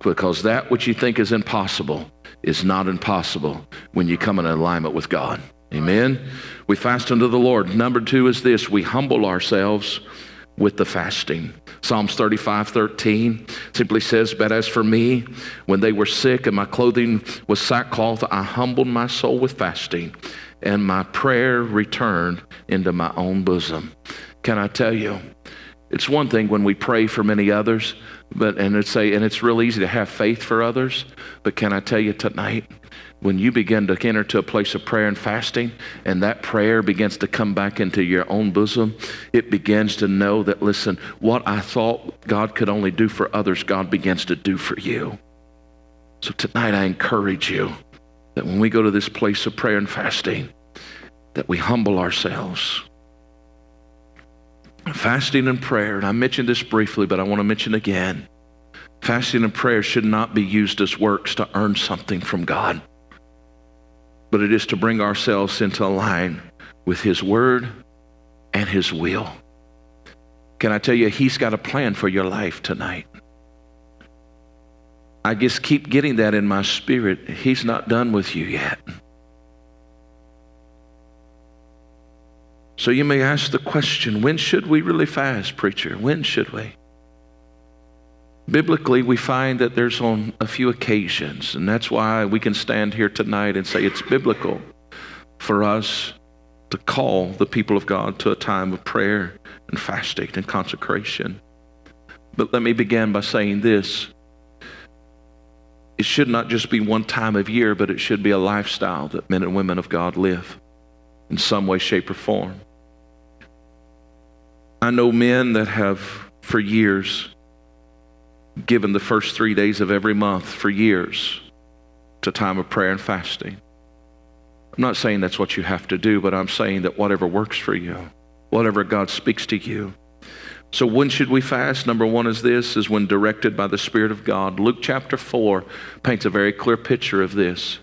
Because that which you think is impossible is not impossible when you come in alignment with God. Amen. We fast unto the Lord. Number two is this we humble ourselves with the fasting. Psalms 35 13 simply says, But as for me, when they were sick and my clothing was sackcloth, I humbled my soul with fasting, and my prayer returned into my own bosom. Can I tell you? It's one thing when we pray for many others, but and it's a, and it's real easy to have faith for others. But can I tell you tonight, when you begin to enter to a place of prayer and fasting, and that prayer begins to come back into your own bosom, it begins to know that, listen, what I thought God could only do for others, God begins to do for you. So tonight, I encourage you that when we go to this place of prayer and fasting, that we humble ourselves. Fasting and prayer, and I mentioned this briefly, but I want to mention again. Fasting and prayer should not be used as works to earn something from God but it is to bring ourselves into line with His Word and His will. Can I tell you, He's got a plan for your life tonight. I just keep getting that in my spirit. He's not done with you yet. So you may ask the question when should we really fast, preacher? When should we? Biblically, we find that there's on a few occasions, and that's why we can stand here tonight and say it's biblical for us to call the people of God to a time of prayer and fasting and consecration. But let me begin by saying this. It should not just be one time of year, but it should be a lifestyle that men and women of God live in some way, shape, or form. I know men that have, for years, given the first three days of every month for years to time of prayer and fasting. I'm not saying that's what you have to do, but I'm saying that whatever works for you, whatever God speaks to you. So when should we fast? Number one is this, is when directed by the Spirit of God. Luke chapter 4 paints a very clear picture of this.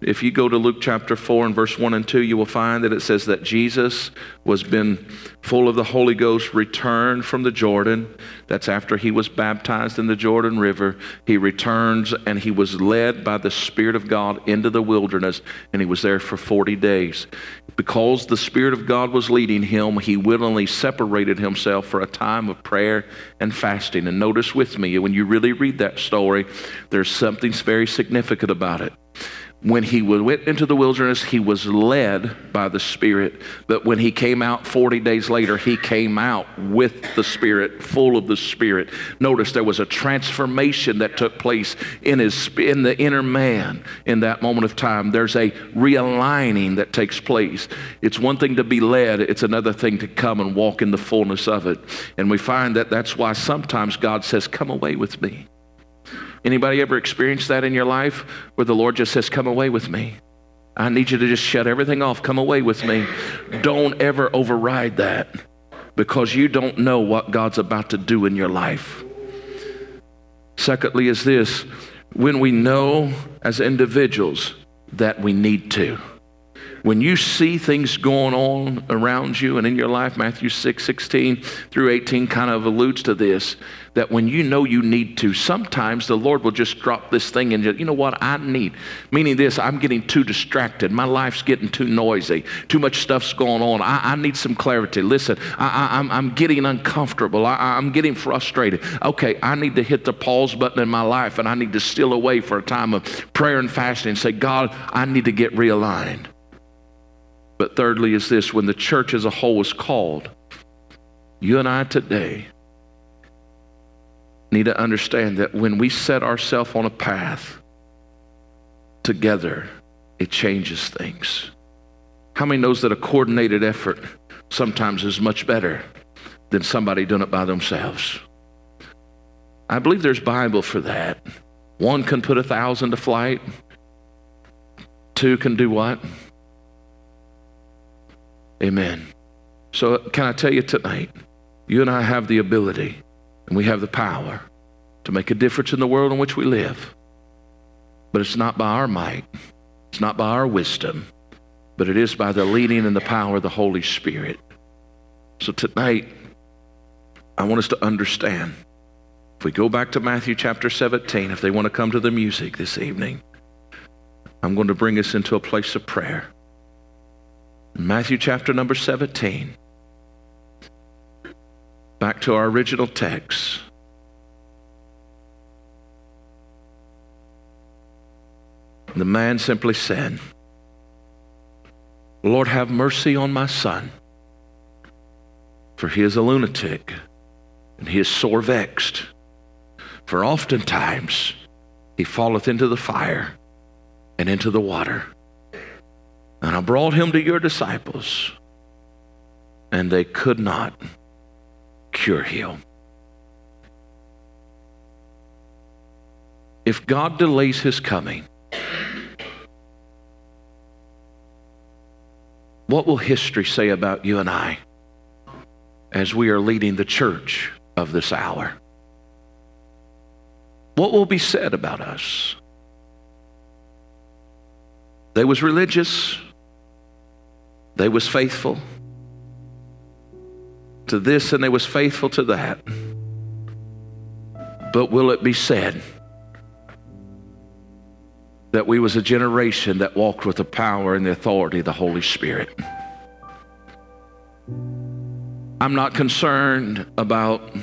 If you go to Luke chapter 4 and verse 1 and 2, you will find that it says that Jesus was been full of the Holy Ghost, returned from the Jordan. That's after he was baptized in the Jordan River. He returns and he was led by the Spirit of God into the wilderness, and he was there for 40 days. Because the Spirit of God was leading him, he willingly separated himself for a time of prayer and fasting. And notice with me, when you really read that story, there's something very significant about it when he went into the wilderness, he was led by the Spirit. But when he came out 40 days later, he came out with the Spirit, full of the Spirit. Notice there was a transformation that took place in, his, in the inner man in that moment of time. There's a realigning that takes place. It's one thing to be led, it's another thing to come and walk in the fullness of it. And we find that that's why sometimes God says, Come away with me. Anybody ever experienced that in your life where the Lord just says, Come away with me? I need you to just shut everything off. Come away with me. Don't ever override that because you don't know what God's about to do in your life. Secondly, is this when we know as individuals that we need to. When you see things going on around you and in your life, Matthew 6, 16 through 18 kind of alludes to this, that when you know you need to, sometimes the Lord will just drop this thing and you know what I need. Meaning this, I'm getting too distracted. My life's getting too noisy. Too much stuff's going on. I, I need some clarity. Listen, I, am getting uncomfortable. I, I'm getting frustrated. Okay, I need to hit the pause button in my life and I need to steal away for a time of prayer and fasting and say, God, I need to get realigned. But thirdly, is this when the church as a whole is called, you and I today need to understand that when we set ourselves on a path together, it changes things. How many knows that a coordinated effort sometimes is much better than somebody doing it by themselves? I believe there's Bible for that. One can put a thousand to flight. Two can do what? Amen. So, can I tell you tonight, you and I have the ability and we have the power to make a difference in the world in which we live. But it's not by our might, it's not by our wisdom, but it is by the leading and the power of the Holy Spirit. So, tonight, I want us to understand. If we go back to Matthew chapter 17, if they want to come to the music this evening, I'm going to bring us into a place of prayer. Matthew chapter number 17. Back to our original text. The man simply said, Lord, have mercy on my son, for he is a lunatic and he is sore vexed. For oftentimes he falleth into the fire and into the water. And I brought him to your disciples, and they could not cure him. If God delays his coming, what will history say about you and I as we are leading the church of this hour? What will be said about us? They was religious. They was faithful to this and they was faithful to that. But will it be said that we was a generation that walked with the power and the authority of the Holy Spirit? I'm not concerned about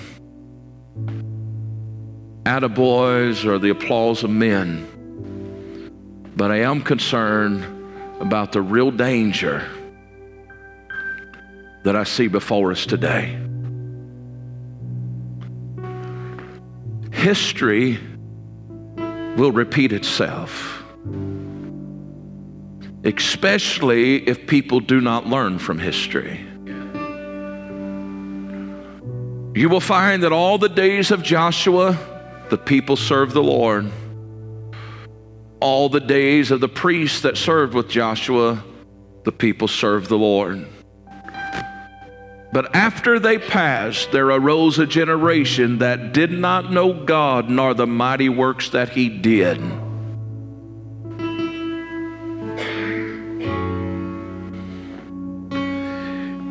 attaboys or the applause of men, but I am concerned about the real danger that I see before us today. History will repeat itself, especially if people do not learn from history. You will find that all the days of Joshua, the people served the Lord. All the days of the priests that served with Joshua, the people served the Lord. But after they passed, there arose a generation that did not know God nor the mighty works that He did.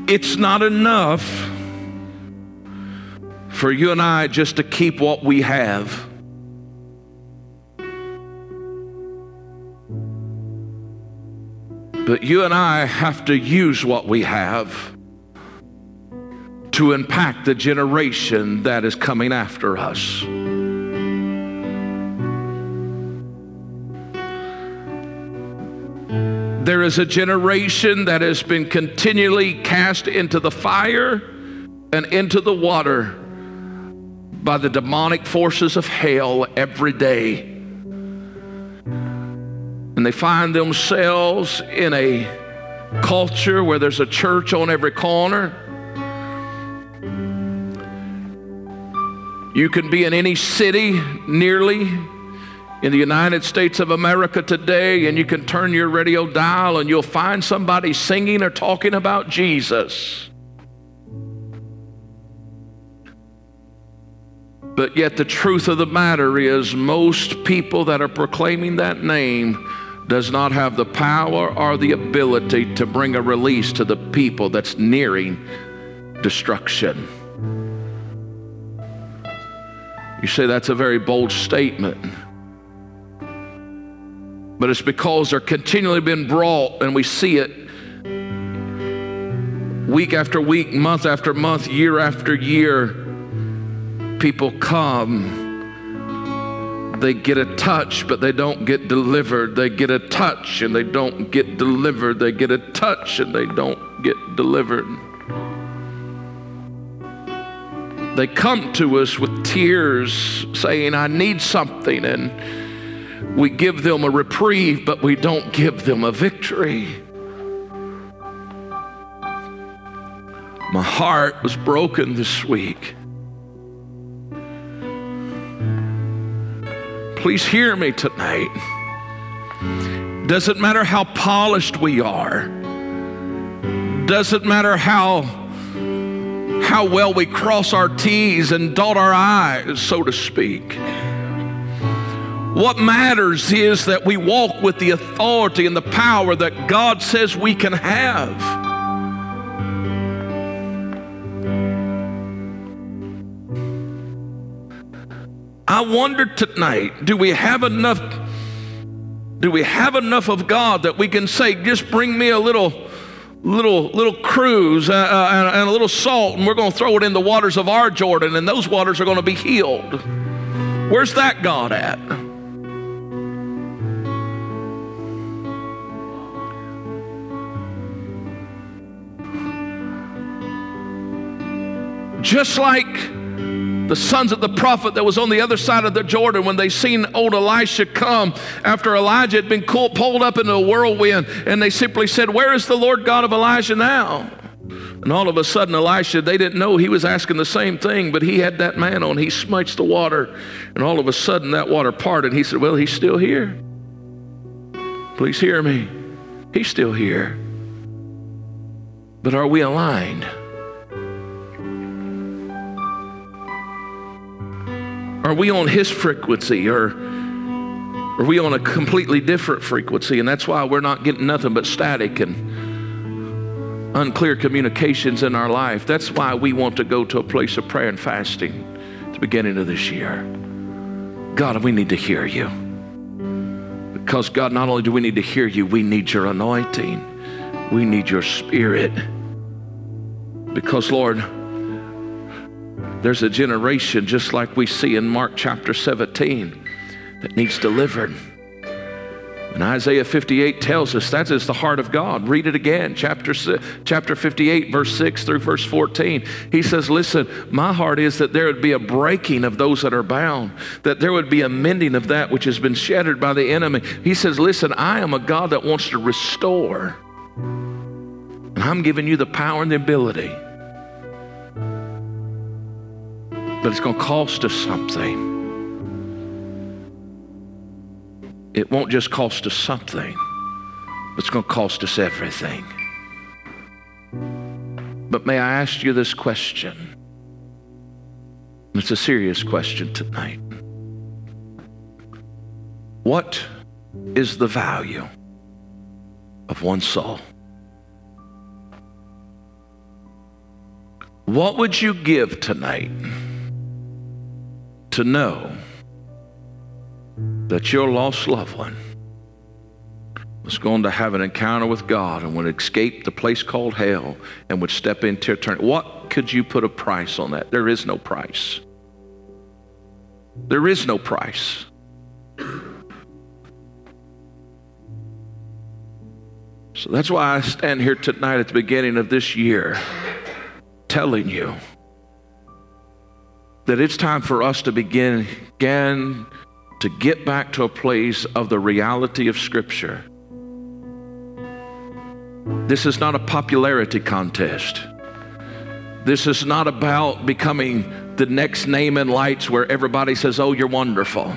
It's not enough for you and I just to keep what we have. But you and I have to use what we have to impact the generation that is coming after us. There is a generation that has been continually cast into the fire and into the water by the demonic forces of hell every day. And they find themselves in a culture where there's a church on every corner You can be in any city nearly in the United States of America today, and you can turn your radio dial and you'll find somebody singing or talking about Jesus. But yet, the truth of the matter is, most people that are proclaiming that name does not have the power or the ability to bring a release to the people that's nearing destruction. You say that's a very bold statement. But it's because they're continually being brought, and we see it week after week, month after month, year after year. People come they get a touch, but they don't get delivered. They get a touch and they don't get delivered. They get a touch and they don't get delivered. They come to us with tears saying, I need something. And we give them a reprieve, but we don't give them a victory. My heart was broken this week. Please hear me tonight. Doesn't matter how polished we are. Doesn't matter how how well we cross our T's and dot our I's, so to speak. What matters is that we walk with the authority and the power that God says we can have. I wonder tonight, do we have enough do we have enough of God that we can say just bring me a little little little cruse uh, uh, and a little salt and we're going to throw it in the waters of our Jordan and those waters are going to be healed. Where's that God at? Just like the sons of the prophet that was on the other side of the Jordan when they seen old Elisha come after Elijah had been pulled up into a whirlwind, and they simply said, Where is the Lord God of Elijah now? And all of a sudden, Elisha, they didn't know he was asking the same thing, but he had that man on. He smites the water, and all of a sudden, that water parted. He said, Well, he's still here. Please hear me. He's still here. But are we aligned? Are we on his frequency or are we on a completely different frequency? And that's why we're not getting nothing but static and unclear communications in our life. That's why we want to go to a place of prayer and fasting at the beginning of this year. God, we need to hear you. Because, God, not only do we need to hear you, we need your anointing, we need your spirit. Because, Lord, there's a generation, just like we see in Mark chapter 17, that needs delivered. And Isaiah 58 tells us that is the heart of God. Read it again, chapter, chapter 58, verse 6 through verse 14. He says, Listen, my heart is that there would be a breaking of those that are bound, that there would be a mending of that which has been shattered by the enemy. He says, Listen, I am a God that wants to restore. And I'm giving you the power and the ability but it's going to cost us something. It won't just cost us something, but it's going to cost us everything. But may I ask you this question? It's a serious question tonight. What is the value of one soul? What would you give tonight? To know that your lost loved one was going to have an encounter with God and would escape the place called hell and would step into eternity. What could you put a price on that? There is no price. There is no price. So that's why I stand here tonight at the beginning of this year telling you that it's time for us to begin again to get back to a place of the reality of Scripture. This is not a popularity contest. This is not about becoming the next name in lights where everybody says, Oh, you're wonderful.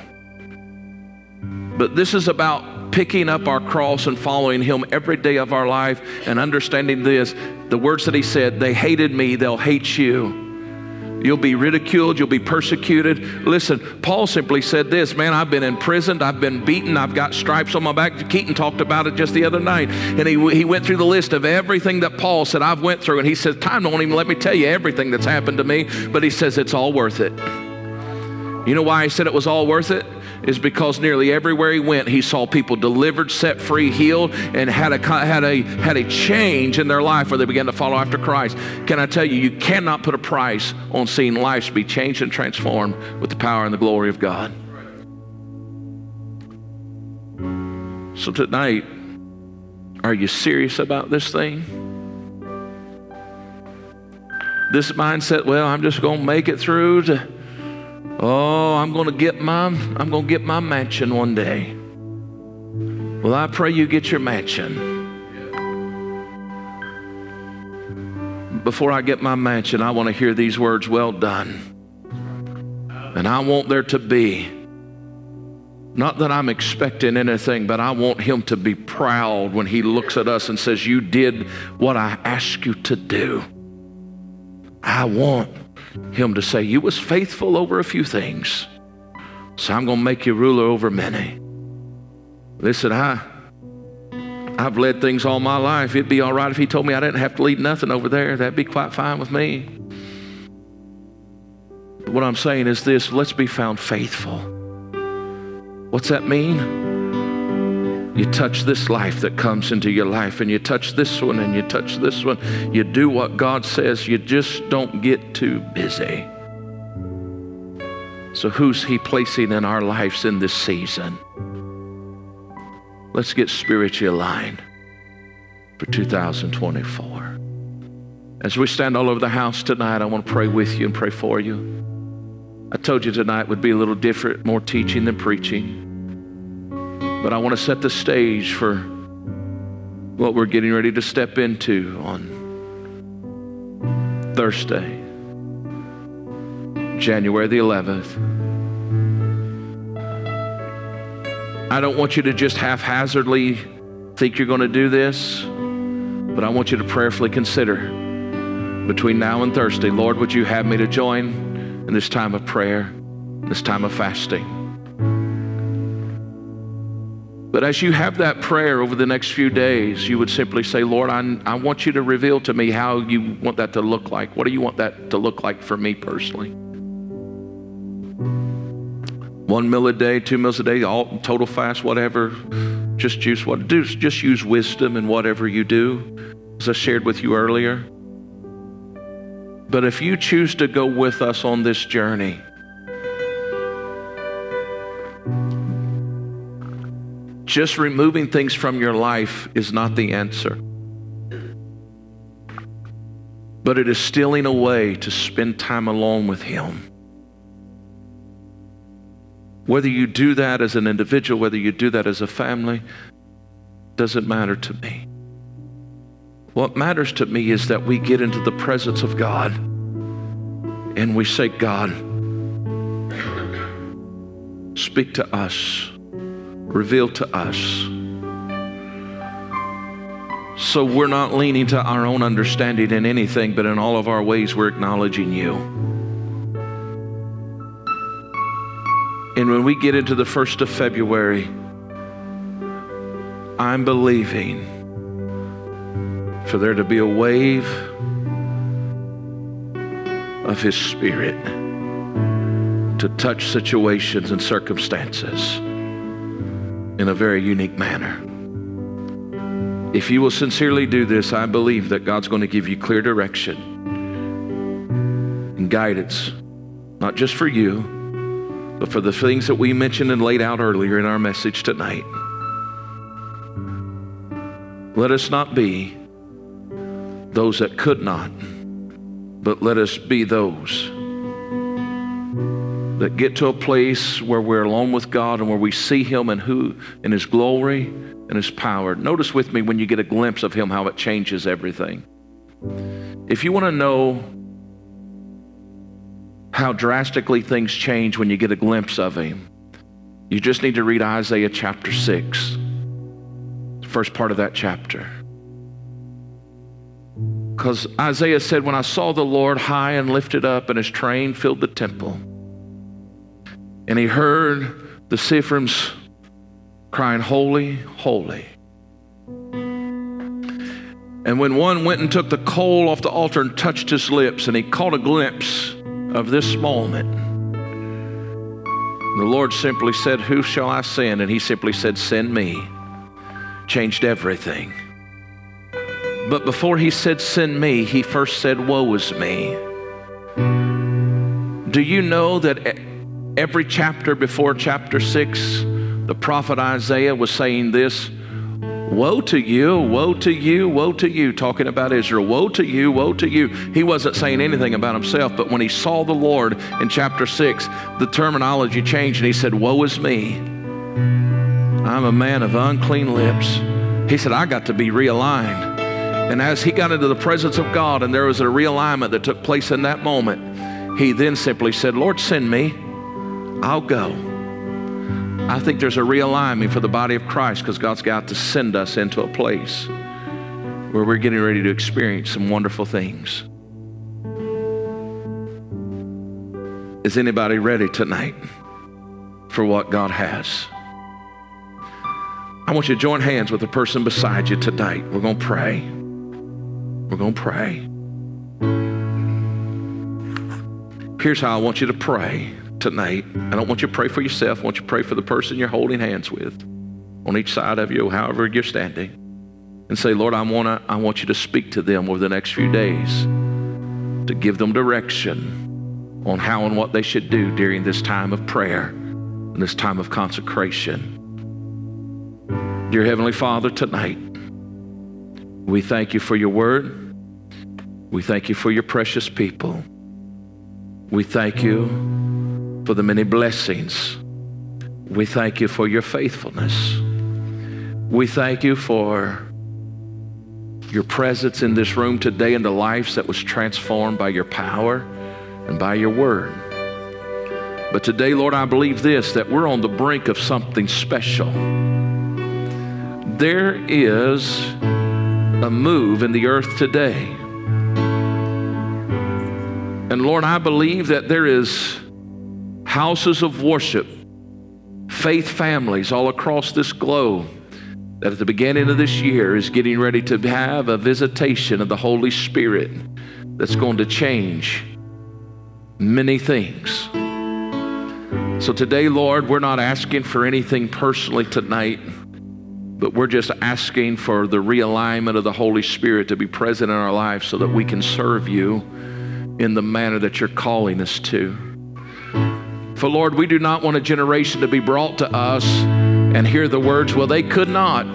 But this is about picking up our cross and following Him every day of our life and understanding this. The words that He said, they hated me, they'll hate you. You'll be ridiculed. You'll be persecuted. Listen, Paul simply said this Man, I've been imprisoned. I've been beaten. I've got stripes on my back. Keaton talked about it just the other night. And he, he went through the list of everything that Paul said I've went through. And he says, Time won't even let me tell you everything that's happened to me. But he says, It's all worth it. You know why he said it was all worth it? Is because nearly everywhere he went, he saw people delivered, set free, healed, and had a, had a, had a change in their life where they began to follow after Christ. Can I tell you, you cannot put a price on seeing lives be changed and transformed with the power and the glory of God. So tonight, are you serious about this thing? This mindset, well, I'm just going to make it through to Oh, I'm going to get my I'm going to get my mansion one day. Well, I pray you get your mansion. Before I get my mansion, I want to hear these words, well done. And I want there to be not that I'm expecting anything, but I want him to be proud when he looks at us and says, You did what I asked you to do. I want him to say, You was faithful over a few things, so I'm going to make you ruler over many. Listen, I, I've led things all my life. It'd be all right if he told me I didn't have to lead nothing over there. That'd be quite fine with me. But what I'm saying is this let's be found faithful. What's that mean? You touch this life that comes into your life, and you touch this one, and you touch this one. You do what God says. You just don't get too busy. So, who's He placing in our lives in this season? Let's get spiritually aligned for 2024. As we stand all over the house tonight, I want to pray with you and pray for you. I told you tonight would be a little different, more teaching than preaching. But I want to set the stage for what we're getting ready to step into on Thursday, January the 11th. I don't want you to just haphazardly think you're going to do this, but I want you to prayerfully consider between now and Thursday, Lord, would you have me to join in this time of prayer, this time of fasting? But as you have that prayer over the next few days, you would simply say, Lord, I, I want you to reveal to me how you want that to look like. What do you want that to look like for me personally? One meal a day, two meals a day, all total fast, whatever. Just use what do. Just use wisdom in whatever you do, as I shared with you earlier. But if you choose to go with us on this journey, Just removing things from your life is not the answer. But it is stealing away to spend time alone with Him. Whether you do that as an individual, whether you do that as a family, doesn't matter to me. What matters to me is that we get into the presence of God and we say, God, speak to us revealed to us. So we're not leaning to our own understanding in anything, but in all of our ways, we're acknowledging you. And when we get into the 1st of February, I'm believing for there to be a wave of His Spirit to touch situations and circumstances in a very unique manner. If you will sincerely do this, I believe that God's going to give you clear direction and guidance, not just for you, but for the things that we mentioned and laid out earlier in our message tonight. Let us not be those that could not, but let us be those that get to a place where we're alone with God and where we see Him and who in His glory and His power. Notice with me when you get a glimpse of Him how it changes everything. If you want to know how drastically things change when you get a glimpse of Him, you just need to read Isaiah chapter 6, the first part of that chapter. Because Isaiah said, When I saw the Lord high and lifted up, and his train filled the temple, and he heard the seraphims crying, Holy, holy. And when one went and took the coal off the altar and touched his lips, and he caught a glimpse of this moment, the Lord simply said, Who shall I send? And he simply said, Send me. Changed everything. But before he said, Send me, he first said, Woe is me. Do you know that every chapter before chapter 6, the prophet Isaiah was saying this? Woe to you, woe to you, woe to you, talking about Israel. Woe to you, woe to you. He wasn't saying anything about himself, but when he saw the Lord in chapter 6, the terminology changed and he said, Woe is me. I'm a man of unclean lips. He said, I got to be realigned. And as he got into the presence of God and there was a realignment that took place in that moment, he then simply said, Lord, send me. I'll go. I think there's a realignment for the body of Christ because God's got to send us into a place where we're getting ready to experience some wonderful things. Is anybody ready tonight for what God has? I want you to join hands with the person beside you tonight. We're going to pray. We're going to pray. Here's how I want you to pray tonight. I don't want you to pray for yourself. I want you to pray for the person you're holding hands with on each side of you, however you're standing. And say, Lord, I, wanna, I want you to speak to them over the next few days to give them direction on how and what they should do during this time of prayer and this time of consecration. Dear Heavenly Father, tonight, we thank you for your word. We thank you for your precious people. We thank you for the many blessings. We thank you for your faithfulness. We thank you for your presence in this room today in the lives that was transformed by your power and by your word. But today, Lord, I believe this that we're on the brink of something special. There is a move in the earth today. And Lord, I believe that there is houses of worship, faith families all across this globe that at the beginning of this year is getting ready to have a visitation of the Holy Spirit that's going to change many things. So today, Lord, we're not asking for anything personally tonight, but we're just asking for the realignment of the Holy Spirit to be present in our lives so that we can serve you in the manner that you're calling us to. For Lord, we do not want a generation to be brought to us and hear the words, well, they could not.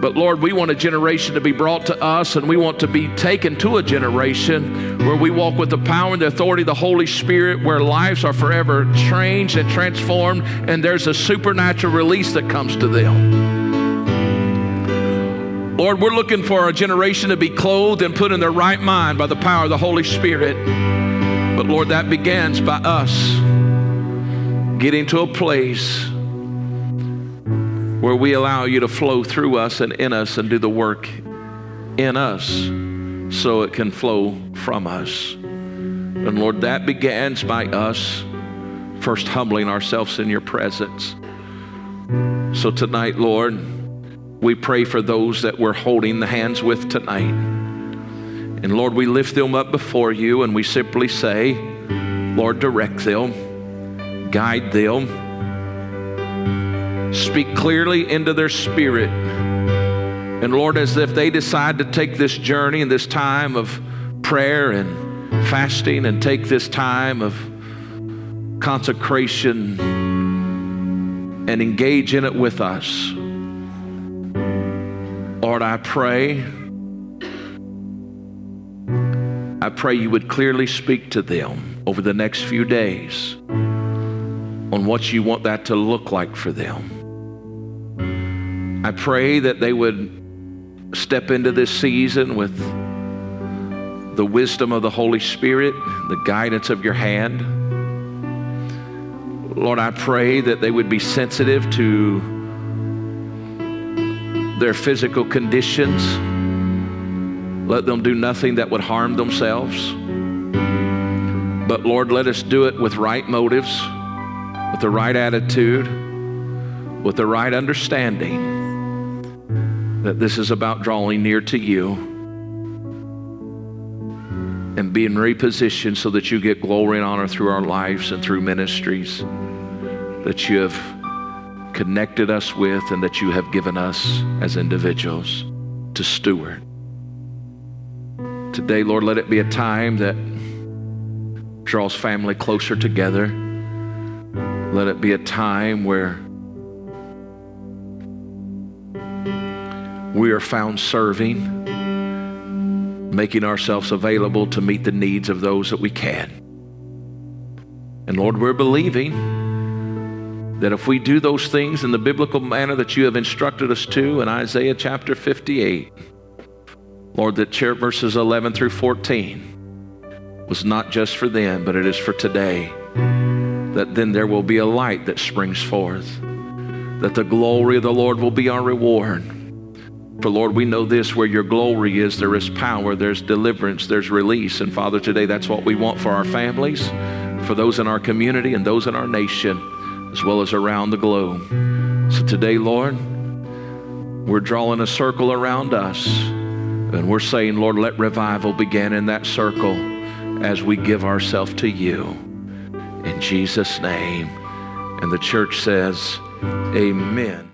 But Lord, we want a generation to be brought to us and we want to be taken to a generation where we walk with the power and the authority of the Holy Spirit, where lives are forever changed and transformed, and there's a supernatural release that comes to them. Lord, we're looking for a generation to be clothed and put in their right mind by the power of the Holy Spirit. But Lord, that begins by us getting to a place where we allow you to flow through us and in us and do the work in us so it can flow from us. And Lord, that begins by us first humbling ourselves in your presence. So tonight, Lord, we pray for those that we're holding the hands with tonight. And Lord, we lift them up before you and we simply say, Lord, direct them, guide them, speak clearly into their spirit. And Lord, as if they decide to take this journey and this time of prayer and fasting and take this time of consecration and engage in it with us. Lord, I pray I pray you would clearly speak to them over the next few days on what you want that to look like for them. I pray that they would step into this season with the wisdom of the Holy Spirit, the guidance of your hand. Lord, I pray that they would be sensitive to their physical conditions Let them do nothing that would harm themselves. But Lord, let us do it with right motives, with the right attitude, with the right understanding that this is about drawing near to you and being repositioned so that you get glory and honor through our lives and through ministries that you have connected us with and that you have given us as individuals to steward. Today, Lord, let it be a time that draws family closer together. Let it be a time where we are found serving, making ourselves available to meet the needs of those that we can. And Lord, we're believing that if we do those things in the biblical manner that you have instructed us to in Isaiah chapter 58, Lord, that verses 11 through 14 was not just for them, but it is for today. That then there will be a light that springs forth. That the glory of the Lord will be our reward. For Lord, we know this where your glory is, there is power, there's deliverance, there's release. And Father, today that's what we want for our families, for those in our community, and those in our nation, as well as around the globe. So today, Lord, we're drawing a circle around us, and we're saying, Lord, let revival begin in that circle as we give ourselves to you. In Jesus' name. And the church says, Amen.